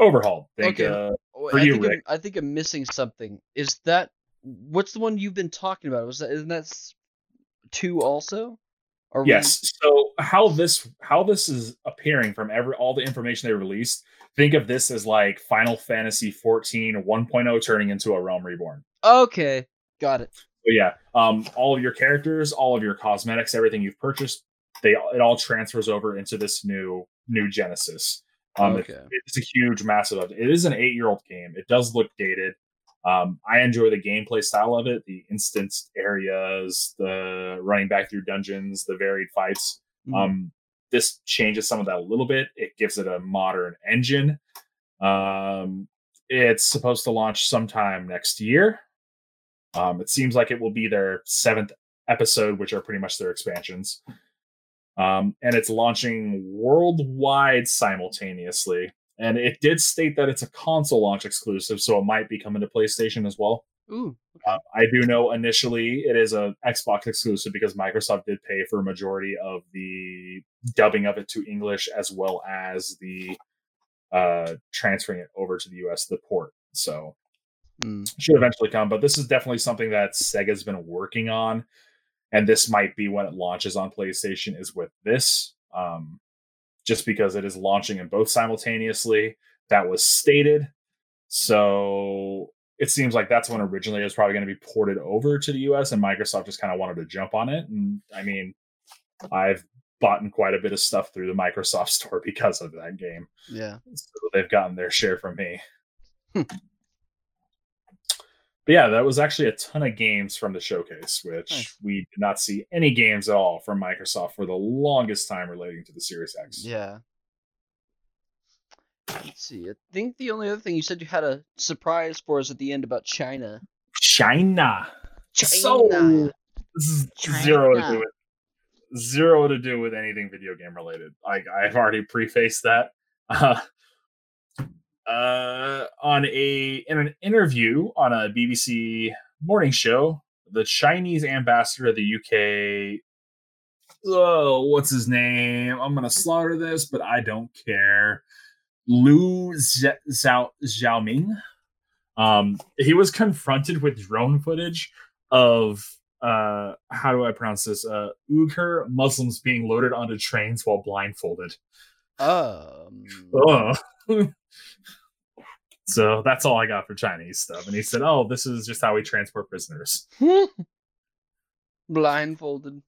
overhauled. Think, Okay. uh, For I you, think I'm, Rick. I think I'm missing something. Is that what's the one you've been talking about? Was that isn't that two also? Are we- Yes. So how this how this is appearing from every all the information they released, think of this as like Final Fantasy 14 1.0 turning into a Realm Reborn. Okay, got it. So yeah, um, all of your characters, all of your cosmetics, everything you've purchased, they it all transfers over into this new new Genesis. Um, it- it's a huge, massive. update. It is an eight year old game. It does look dated. Um, I enjoy the gameplay style of it, the instant areas, the running back through dungeons, the varied fights. Mhm. Um, this changes some of that a little bit. It gives it a modern engine. Um, it's supposed to launch sometime next year. Um, it seems like it will be their seventh episode, which are pretty much their expansions. Um, and it's launching worldwide simultaneously. And it did state that it's a console launch exclusive, so it might be coming to PlayStation as well. Ooh. Uh, I do know initially it is a Xbox exclusive because Microsoft did pay for a majority of the dubbing of it to English as well as the uh, transferring it over to the US, the port. So Mm. should eventually come, but this is definitely something that Sega's been working on, and this might be when it launches on PlayStation. Is with this, um, just because it is launching in both simultaneously. That was stated, so it seems like that's when originally it was probably going to be ported over to the US, and Microsoft just kind of wanted to jump on it. And I mean, I've bought quite a bit of stuff through the Microsoft [laughs] Store because of that game, Yeah. so they've gotten their share from me. But yeah, that was actually a ton of games from the showcase, which Nice. we did not see any games at all from Microsoft for the longest time relating to the Series X. Yeah. Let's see. I think the only other thing you said you had a surprise for us at the end about China. China. China. So this is zero to do with zero to do with anything video game related. Like I've already prefaced that. Uh, uh, on a in an interview on a BBC morning show, the Chinese ambassador of the UK. Oh, what's his name? I'm gonna slaughter this, but I don't care. Lu Zhao Xiaoming. Um, he was confronted with drone footage of uh how do I pronounce this? Uh Uyghur Muslims being loaded onto trains while blindfolded. Um. Ugh. [laughs] so that's all I got for Chinese stuff. And he said, Oh, this is just how we transport prisoners. [laughs] Blindfolded.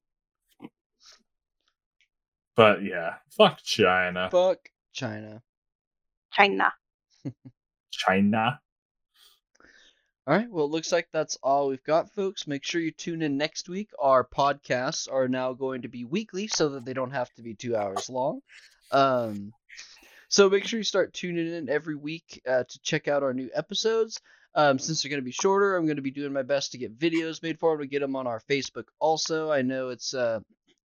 But yeah, fuck China. Fuck China. China. China. All right. Well, it looks like that's all we've got, folks. Make sure you tune in next week. Our podcasts are now going to be weekly so that they don't have to be two hours long. Um, so make sure you start tuning in every week uh, to check out our new episodes. Um, since they're going to be shorter, I'm going to be doing my best to get videos made for them to get them on our Facebook. Also, I know it's uh,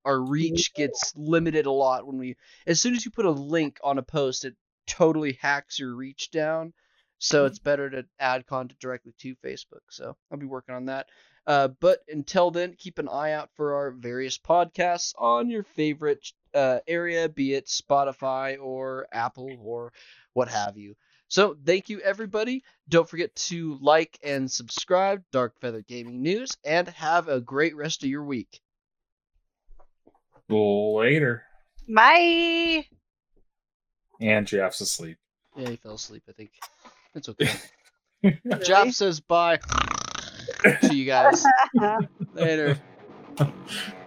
our reach gets limited a lot when we, as soon as you put a link on a post, it totally hacks your reach down. So it's better to add content directly to Facebook. So I'll be working on that. Uh, but until then, keep an eye out for our various podcasts on your favorite uh, area, be it Spotify or Apple or what have you. So thank you, everybody. Don't forget to like and subscribe, Dark Feather Gaming News, and have a great rest of your week. Later. Bye. And Jeff's asleep. Yeah, he fell asleep, I think. It's [laughs] okay. Jeff says bye to you guys [laughs] later. [laughs]